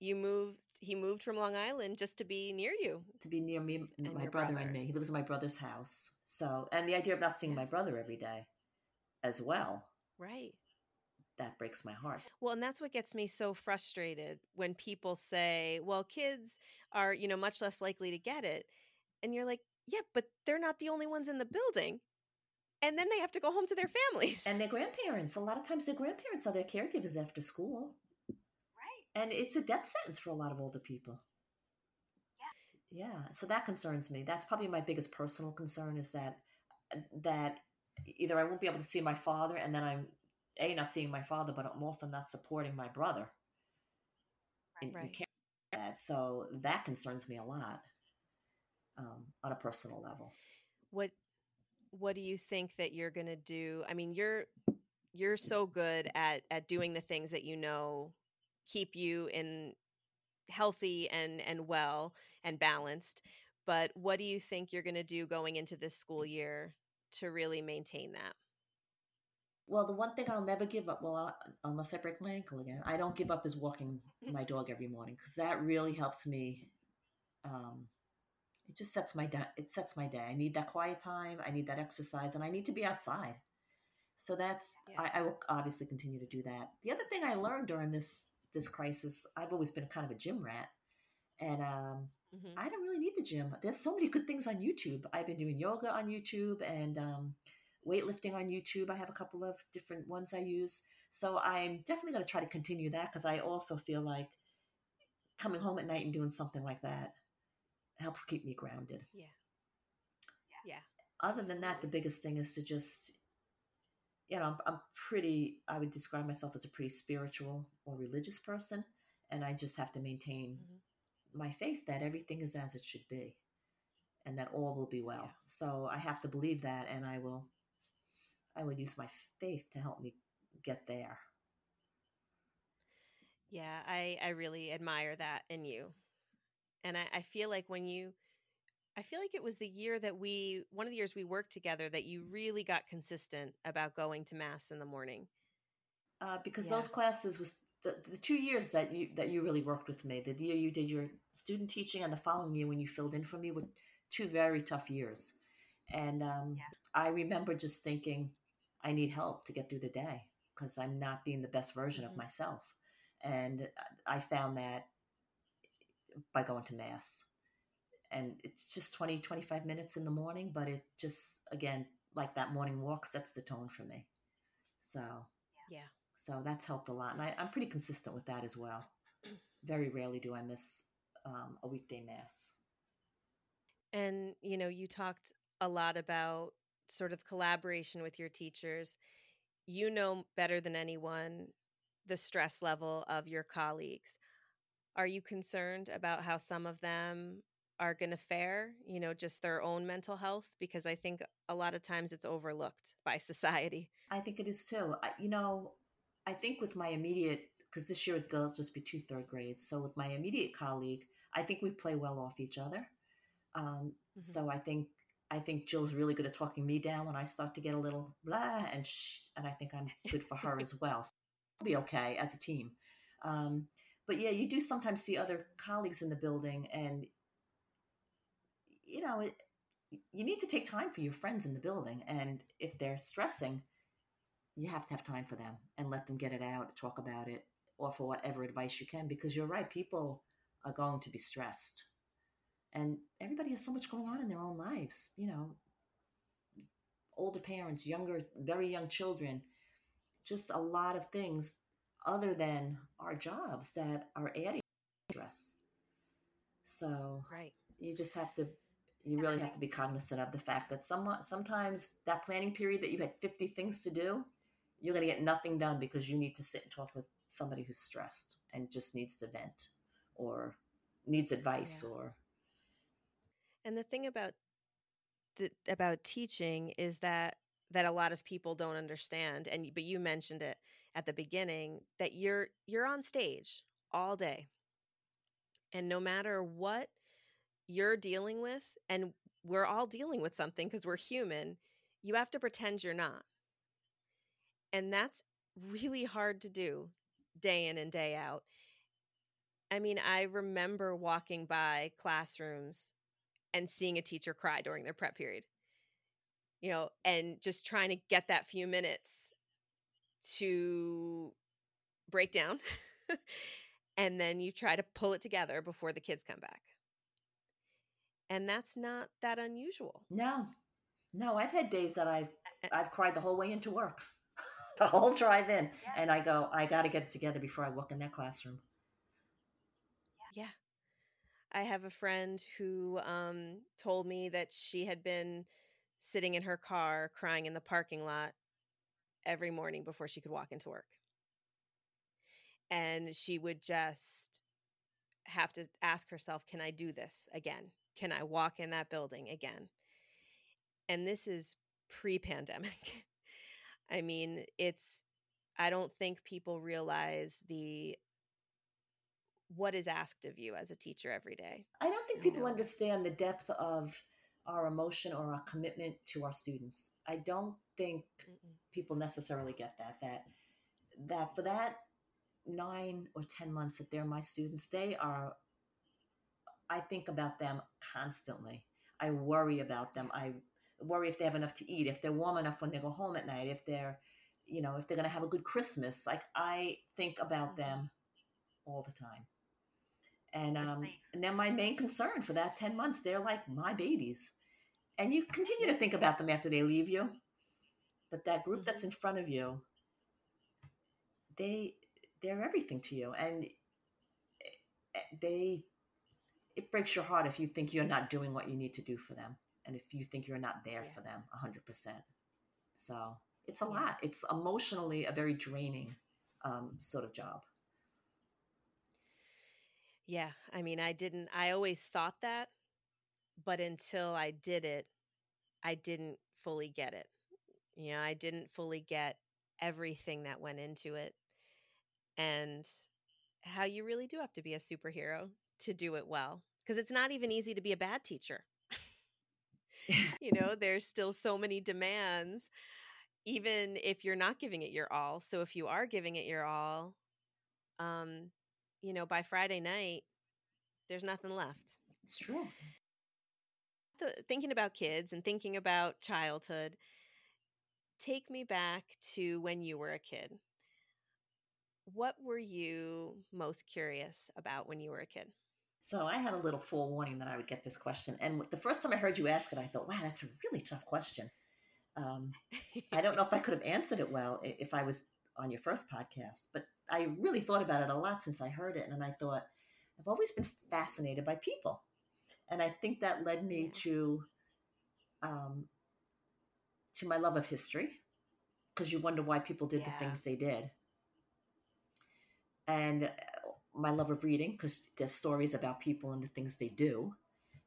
you moved he moved from long island just to be near you. To be near me and my brother, brother, and me. He lives in my brother's house. So and the idea of not seeing my brother every day as well right. that breaks my heart. Well and that's what gets me so frustrated when people say well kids are you know much less likely to get it. And you're like yeah but they're not the only ones in the building. And then they have to go home to their families. And their grandparents. A lot of times their grandparents are their caregivers after school and it's a death sentence for a lot of older people. Yeah. Yeah. So that concerns me. That's probably my biggest personal concern is that that either I won't be able to see my father, and then I'm a not seeing my father, but I'm also not supporting my brother. Right. In that. So that concerns me a lot um, on a personal level. What What do you think that you're going to do? I mean, you're you're so good at at doing the things that you know keep you in healthy and and well and balanced but what do you think you're going to do going into this school year to really maintain that well the one thing i'll never give up well I'll, unless i break my ankle again i don't give up is walking my dog every morning because that really helps me um, it just sets my day it sets my day i need that quiet time i need that exercise and i need to be outside So that's yeah. I, I will obviously continue to do that. The other thing I learned during this this crisis, I've always been kind of a gym rat, and um, mm-hmm. I don't really need the gym. There's so many good things on YouTube. I've been doing yoga on YouTube and um, weightlifting on YouTube. I have a couple of different ones I use. So I'm definitely going to try to continue that because I also feel like coming home at night and doing something like that helps keep me grounded. Yeah. Yeah. Other than that, the biggest thing is to just, you know, I'm, I'm pretty, I would describe myself as a pretty spiritual or religious person. And I just have to maintain mm-hmm. my faith that everything is as it should be and that all will be well. Yeah. So I have to believe that and I will, I will use my faith to help me get there. Yeah, I, I really admire that in you. And I, I feel like when you, I feel like it was the year that we, one of the years we worked together, that you really got consistent about going to mass in the morning. Uh, because yeah. those classes was the, the two years that you that you really worked with me. The year you did your student teaching, and the following year when you filled in for me, were two very tough years. And um, yeah. I remember just thinking, I need help to get through the day because I'm not being the best version mm-hmm. of myself. And I found that by going to mass. And it's just 20, 25 minutes in the morning, but it just, again, like that morning walk sets the tone for me. So, yeah. So that's helped a lot. And I, am pretty consistent with that as well. Very rarely do I miss um, a weekday mass. And, you know, you talked a lot about sort of collaboration with your teachers. You know better than anyone the stress level of your colleagues. Are you concerned about how some of them are going to fare, you know, just their own mental health? Because I think a lot of times it's overlooked by society. I think it is too. I, you know, I think with my immediate, because this year they'll just be two third grades. So with my immediate colleague, I think we play well off each other. Um, mm-hmm. So I think I think Jill's really good at talking me down when I start to get a little blah, and sh- and I think I'm good for her as well. So we'll be okay as a team. Um, but yeah, you do sometimes see other colleagues in the building, and you know, it, you need to take time for your friends in the building. And if they're stressing, you have to have time for them and let them get it out, talk about it, offer whatever advice you can. Because you're right, people are going to be stressed, and everybody has so much going on in their own lives. You know, older parents, younger, very young children, just a lot of things other than our jobs that are adding stress. So right. you just have to you really have to be cognizant of the fact that some sometimes that planning period that you had 50 things to do, you're going to get nothing done because you need to sit and talk with somebody who's stressed and just needs to vent or needs advice yeah. or and the thing about the, about teaching is that that a lot of people don't understand and but you mentioned it at the beginning that you're you're on stage all day and no matter what you're dealing with and we're all dealing with something because we're human you have to pretend you're not. And that's really hard to do day in and day out. I mean i remember walking by classrooms and seeing a teacher cry during their prep period you know and just trying to get that few minutes to break down and then you try to pull it together before the kids come back and that's not that unusual no no i've had days that i've i've cried the whole way into work the whole drive in yeah. and i go i got to get it together before i walk in that classroom yeah i have a friend who um, told me that she had been sitting in her car crying in the parking lot every morning before she could walk into work. And she would just have to ask herself, can I do this again? Can I walk in that building again? And this is pre pandemic. I mean, it's, I don't think people realize the, what is asked of you as a teacher every day. I don't think people understand the depth of our emotion or our commitment to our students. I don't think Mm-mm. people necessarily get that that that for that 9 or 10 months that they're my students, they are I think about them constantly. I worry about them. I worry if they have enough to eat, if they're warm enough when they go home at night, if they're you know, if they're going to have a good Christmas. Like I think about Mm-hmm. them all the time. And um, and they're my main concern for that 10 months. They're like my babies. And you continue to think about them after they leave you. But that group that's in front of you, they they're everything to you. And eh, they it breaks your heart if you think you're not doing what you need to do for them and if you think you're not there Yeah. for them 100%. So, it's a Yeah. lot. It's emotionally a very draining um, sort of job. Yeah, I mean, I didn't, I always thought that, but until I did it, I didn't fully get it. You know, I didn't fully get everything that went into it and how you really do have to be a superhero to do it well. Because it's not even easy to be a bad teacher. you know, there's still so many demands, even if you're not giving it your all. So if you are giving it your all, um, you know, by Friday night, there's nothing left. It's true. The, thinking about kids and thinking about childhood, take me back to when you were a kid. What were you most curious about when you were a kid? So, I had a little forewarning that I would get this question. And the first time I heard you ask it, I thought, wow, that's a really tough question. Um, I don't know if I could have answered it well if I was on your first podcast, but I really thought about it a lot since I heard it. And I thought, I've always been fascinated by people. And I think that led me to um, to my love of history because you wonder why people did Yeah. the things they did. And uh, my love of reading because there's stories about people and the things they do.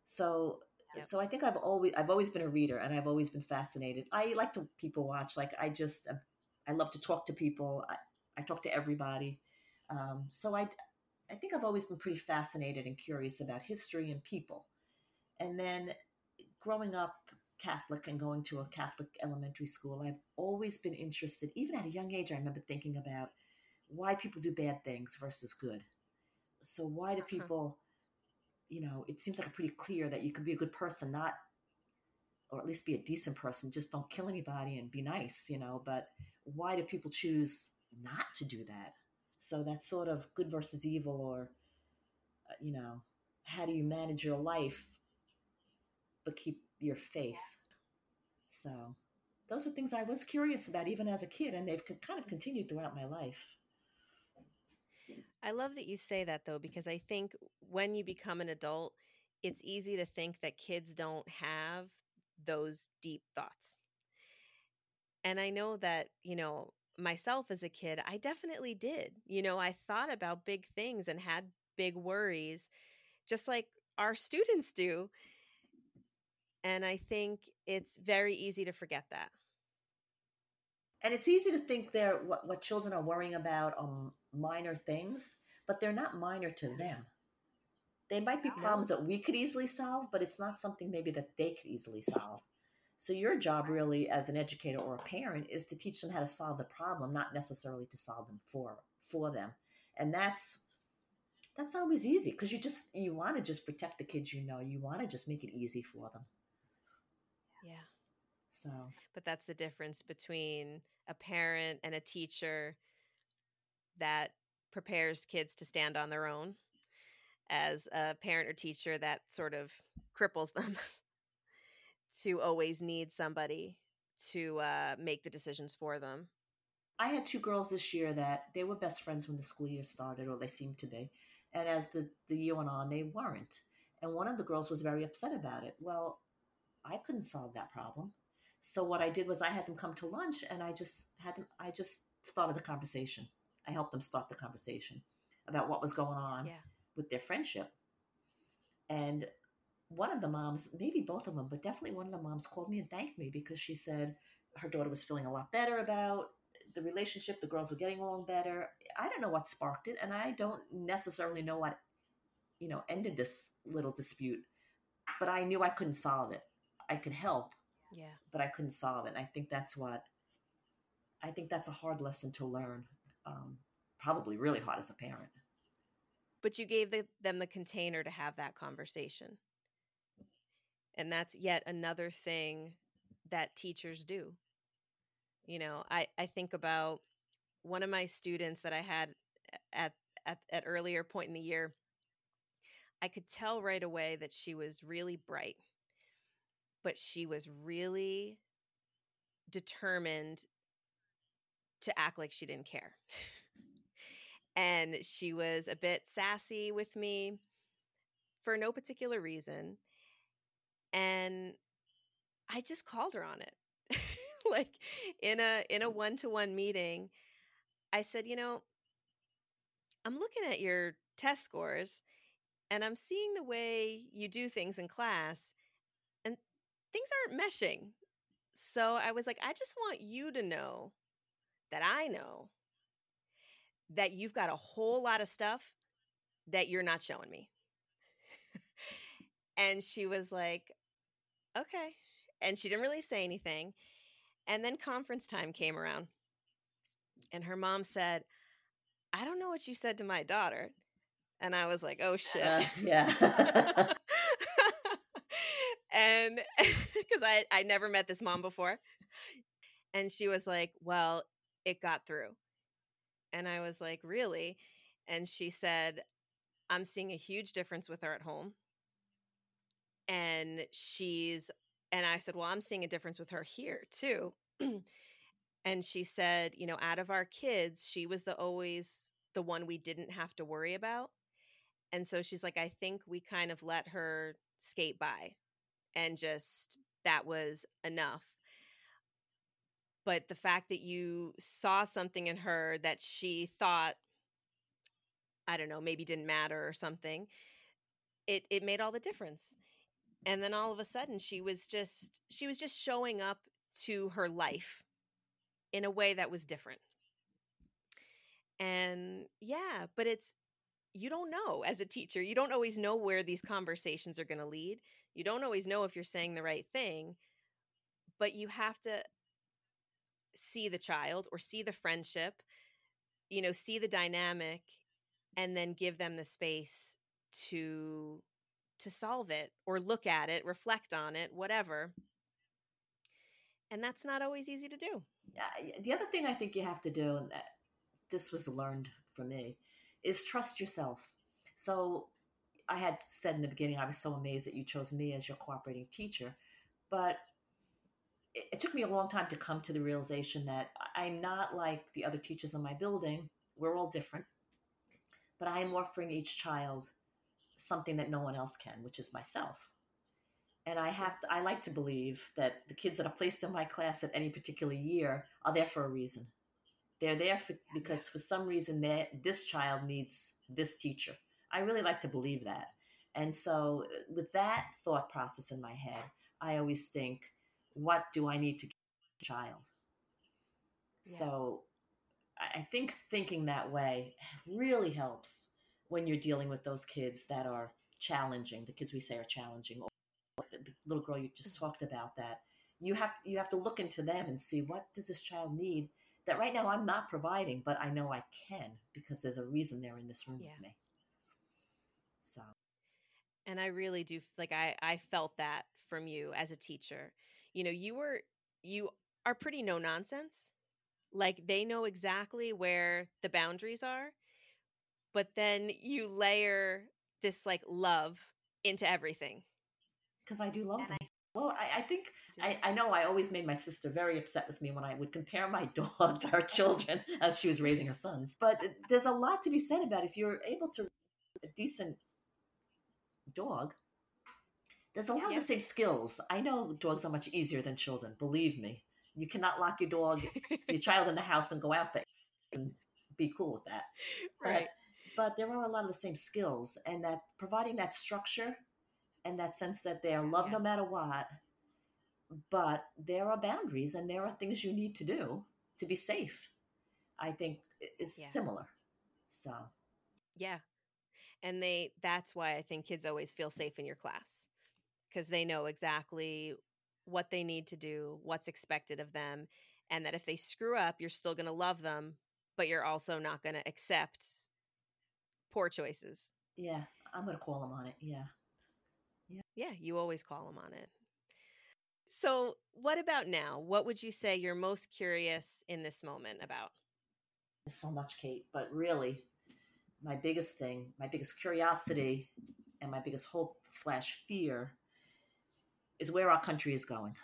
So Yep. so I think I've always I've always been a reader and I've always been fascinated. I like to people watch. Like I just I love to talk to people. I, I talk to everybody. Um, so I I think I've always been pretty fascinated and curious about history and people. And then growing up Catholic and going to a Catholic elementary school, I've always been interested. Even at a young age, I remember thinking about why people do bad things versus good. So why do Uh-huh. people, you know, it seems like a pretty clear that you can be a good person, not, or at least be a decent person. Just don't kill anybody and be nice, you know. But why do people choose not to do that? So that sort of good versus evil, or uh, you know, how do you manage your life but keep your faith? So those were things I was curious about even as a kid, and they've kind of continued throughout my life. I love that you say that though, because I think when you become an adult, it's easy to think that kids don't have those deep thoughts. And I know that, you know, myself as a kid, I definitely did. You know, I thought about big things and had big worries, just like our students do. And I think it's very easy to forget that. And it's easy to think they're what, what children are worrying about are minor things, but they're not minor to them. They might be problems that we could easily solve, but it's not something maybe that they could easily solve. So your job really as an educator or a parent is to teach them how to solve the problem, not necessarily to solve them for for them. And that's that's not always easy because you just you want to just protect the kids you know. You want to just make it easy for them. Yeah. So But that's the difference between a parent and a teacher that prepares kids to stand on their own as a parent or teacher that sort of cripples them to always need somebody to uh, make the decisions for them. I had two girls this year that they were best friends when the school year started, or they seemed to be. And as the, the year went on, they weren't. And one of the girls was very upset about it. Well, I couldn't solve that problem. So what I did was I had them come to lunch and I just had them, I just started the conversation. I helped them start the conversation about what was going on Yeah. with their friendship. And one of the moms, maybe both of them, but definitely one of the moms called me and thanked me because she said her daughter was feeling a lot better about the relationship. The girls were getting along better. I don't know what sparked it, and I don't necessarily know what, you know, ended this little dispute. But I knew I couldn't solve it. I could help, Yeah. but I couldn't solve it. And I think that's what. I think that's a hard lesson to learn. Um, probably really hard as a parent. But you gave the, them the container to have that conversation. And that's yet another thing that teachers do. You know, I, I think about one of my students that I had at, at at earlier point in the year. I could tell right away that she was really bright, but she was really determined to act like she didn't care. and she was a bit sassy with me for no particular reason. And I just called her on it. like in a in a one-to-one meeting, I said, "You know, I'm looking at your test scores and I'm seeing the way you do things in class things aren't meshing. So I was like, I just want you to know that I know that you've got a whole lot of stuff that you're not showing me. and she was like, okay. And she didn't really say anything. And then conference time came around. And her mom said, I don't know what you said to my daughter. And I was like, oh shit. Uh, yeah. and because I, I never met this mom before. And she was like, well, it got through. And I was like, Really? And she said, I'm seeing a huge difference with her at home. And she's, and I said, Well, I'm seeing a difference with her here too. and she said, You know, out of our kids, she was the always the one we didn't have to worry about. And so she's like, I think we kind of let her skate by and just that was enough. But the fact that you saw something in her that she thought i don't know maybe didn't matter or something it it made all the difference. And then all of a sudden she was just she was just showing up to her life in a way that was different. And yeah but it's you don't know as a teacher you don't always know where these conversations are going to lead you don't always know if you're saying the right thing but you have to see the child or see the friendship, you know, see the dynamic and then give them the space to to solve it or look at it, reflect on it, whatever. And that's not always easy to do. Yeah, the other thing I think you have to do and that this was learned for me is trust yourself. So I had said in the beginning I was so amazed that you chose me as your cooperating teacher, but it, it took me a long time to come to the realization that I'm not like the other teachers in my building. We're all different, but I am offering each child something that no one else can, which is myself. And I have to, I like to believe that the kids that are placed in my class at any particular year are there for a reason. They're there for, because for some reason this child needs this teacher. I really like to believe that. And so, with that thought process in my head, I always think what do I need to give a child? Yeah. So I think thinking that way really helps when you're dealing with those kids that are challenging, the kids we say are challenging, or the little girl you just mm-hmm. talked about that. You have you have to look into them and see what does this child need that right now I'm not providing, but I know I can because there's a reason they're in this room yeah. with me. So and I really do like I I felt that from you as a teacher you know, you were you are pretty no nonsense. Like they know exactly where the boundaries are, but then you layer this like love into everything. Because I do love and them. I, well, I, I think I, I, know I always made my sister very upset with me when I would compare my dog to her children as she was raising her sons. But uh, there's a lot to be said about if you're able to a decent dog there's a lot yeah. of the same skills. I know dogs are much easier than children. Believe me, you cannot lock your dog, your child in the house and go out there and be cool with that. Right. But, but there are a lot of the same skills, and that providing that structure and that sense that they are loved yeah. no matter what. But there are boundaries, and there are things you need to do to be safe. I think is yeah. similar. So, yeah, and they that's why I think kids always feel safe in your class because they know exactly what they need to do, what's expected of them, and that if they screw up, you're still going to love them, but you're also not going to accept poor choices. Yeah, I'm going to call them on it. Yeah. Yeah. Yeah, you always call them on it. So, what about now? What would you say you're most curious in this moment about? So much, Kate, but really, my biggest thing, my biggest curiosity, and my biggest hope slash fear is where our country is going.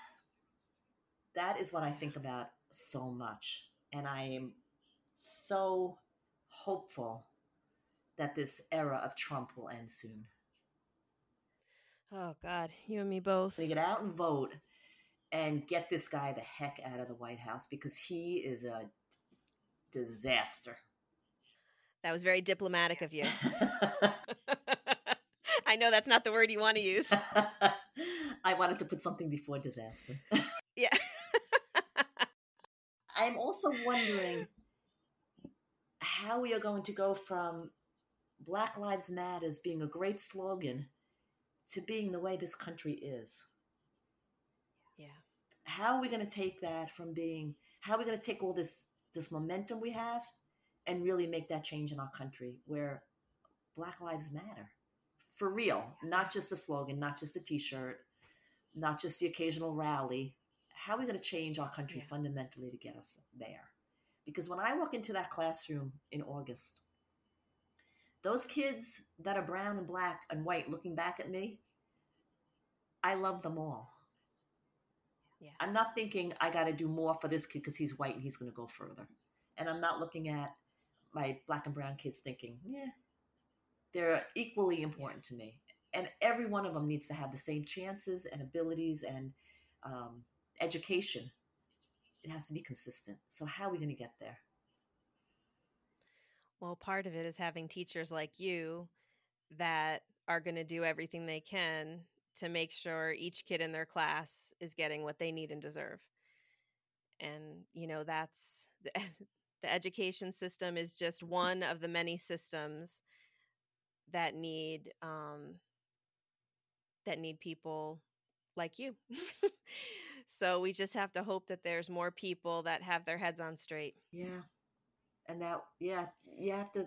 That is what I think about so much. And I am so hopeful that this era of Trump will end soon. Oh, God, you and me both. They get out and vote and get this guy the heck out of the White House because he is a disaster. That was very diplomatic of you. I know that's not the word you want to use. I wanted to put something before disaster. yeah. I'm also wondering how we are going to go from Black Lives Matter as being a great slogan to being the way this country is. Yeah. How are we going to take that from being how are we going to take all this this momentum we have and really make that change in our country where Black Lives Matter? For real, not just a slogan, not just a t-shirt, not just the occasional rally. How are we going to change our country yeah. fundamentally to get us there? Because when I walk into that classroom in August, those kids that are brown and black and white looking back at me, I love them all. Yeah. I'm not thinking I got to do more for this kid because he's white and he's going to go further. And I'm not looking at my black and brown kids thinking, yeah, they're equally important to me. And every one of them needs to have the same chances and abilities and um, education. It has to be consistent. So, how are we going to get there? Well, part of it is having teachers like you that are going to do everything they can to make sure each kid in their class is getting what they need and deserve. And, you know, that's the, education system is just one of the many systems that need um, that need people like you. so we just have to hope that there's more people that have their heads on straight. Yeah and that yeah you have to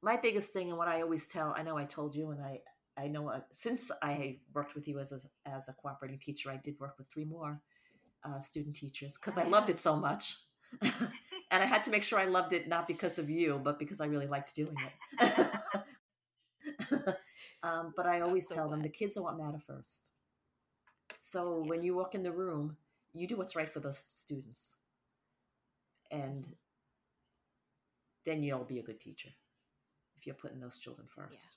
my biggest thing and what i always tell i know i told you and i i know uh, since i worked with you as a, as a cooperating teacher i did work with three more uh, student teachers because i loved it so much and i had to make sure i loved it not because of you but because i really liked doing it um, but i always so tell glad. them the kids are what matter first so yeah. when you walk in the room you do what's right for those students and then you'll be a good teacher if you're putting those children first.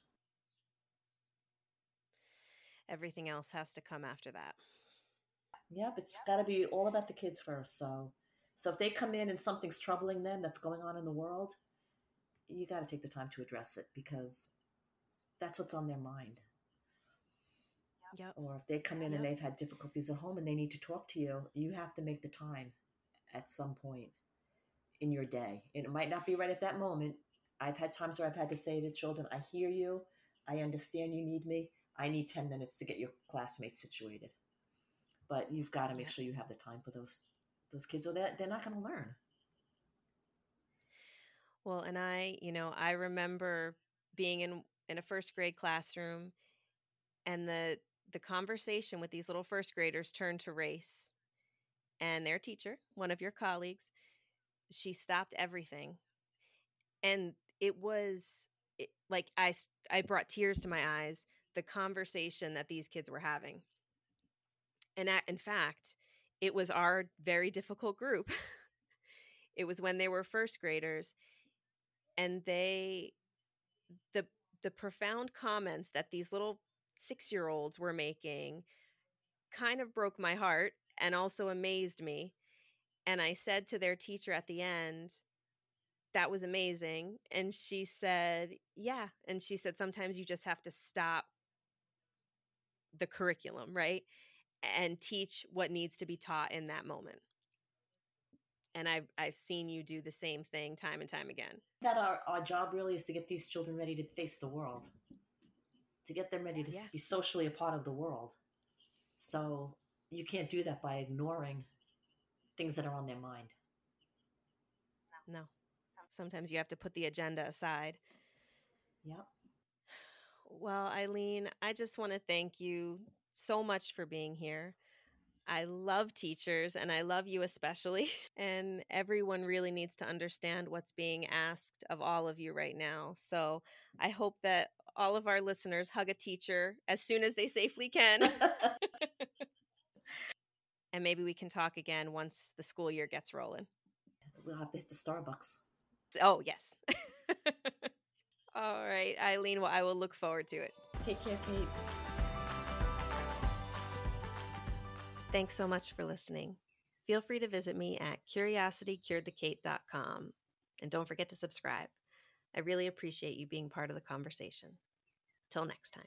Yeah. Everything else has to come after that. Yep, it's got to be all about the kids first. So, so if they come in and something's troubling them that's going on in the world, you got to take the time to address it because that's what's on their mind. Yep. Or if they come in yep. and they've had difficulties at home and they need to talk to you, you have to make the time at some point in your day. And it might not be right at that moment. I've had times where I've had to say to children, I hear you. I understand you need me. I need 10 minutes to get your classmates situated. But you've got to make sure you have the time for those those kids or they're, they're not going to learn. Well, and I, you know, I remember being in in a first grade classroom and the the conversation with these little first graders turned to race and their teacher, one of your colleagues, she stopped everything and it was it, like i i brought tears to my eyes the conversation that these kids were having and in fact it was our very difficult group it was when they were first graders and they the the profound comments that these little 6 year olds were making kind of broke my heart and also amazed me and I said to their teacher at the end, that was amazing. And she said, yeah. And she said, sometimes you just have to stop the curriculum, right? And teach what needs to be taught in that moment. And I've, I've seen you do the same thing time and time again. That our, our job really is to get these children ready to face the world, to get them ready oh, to yeah. be socially a part of the world. So you can't do that by ignoring things that are on their mind. No. Sometimes you have to put the agenda aside. Yep. Well, Eileen, I just want to thank you so much for being here. I love teachers and I love you especially. And everyone really needs to understand what's being asked of all of you right now. So I hope that all of our listeners hug a teacher as soon as they safely can. and maybe we can talk again once the school year gets rolling. We'll have to hit the Starbucks. Oh, yes. all right, Eileen. Well, I will look forward to it. Take care, Kate. Thanks so much for listening. Feel free to visit me at curiositycuredthekate.com and don't forget to subscribe. I really appreciate you being part of the conversation. Till next time.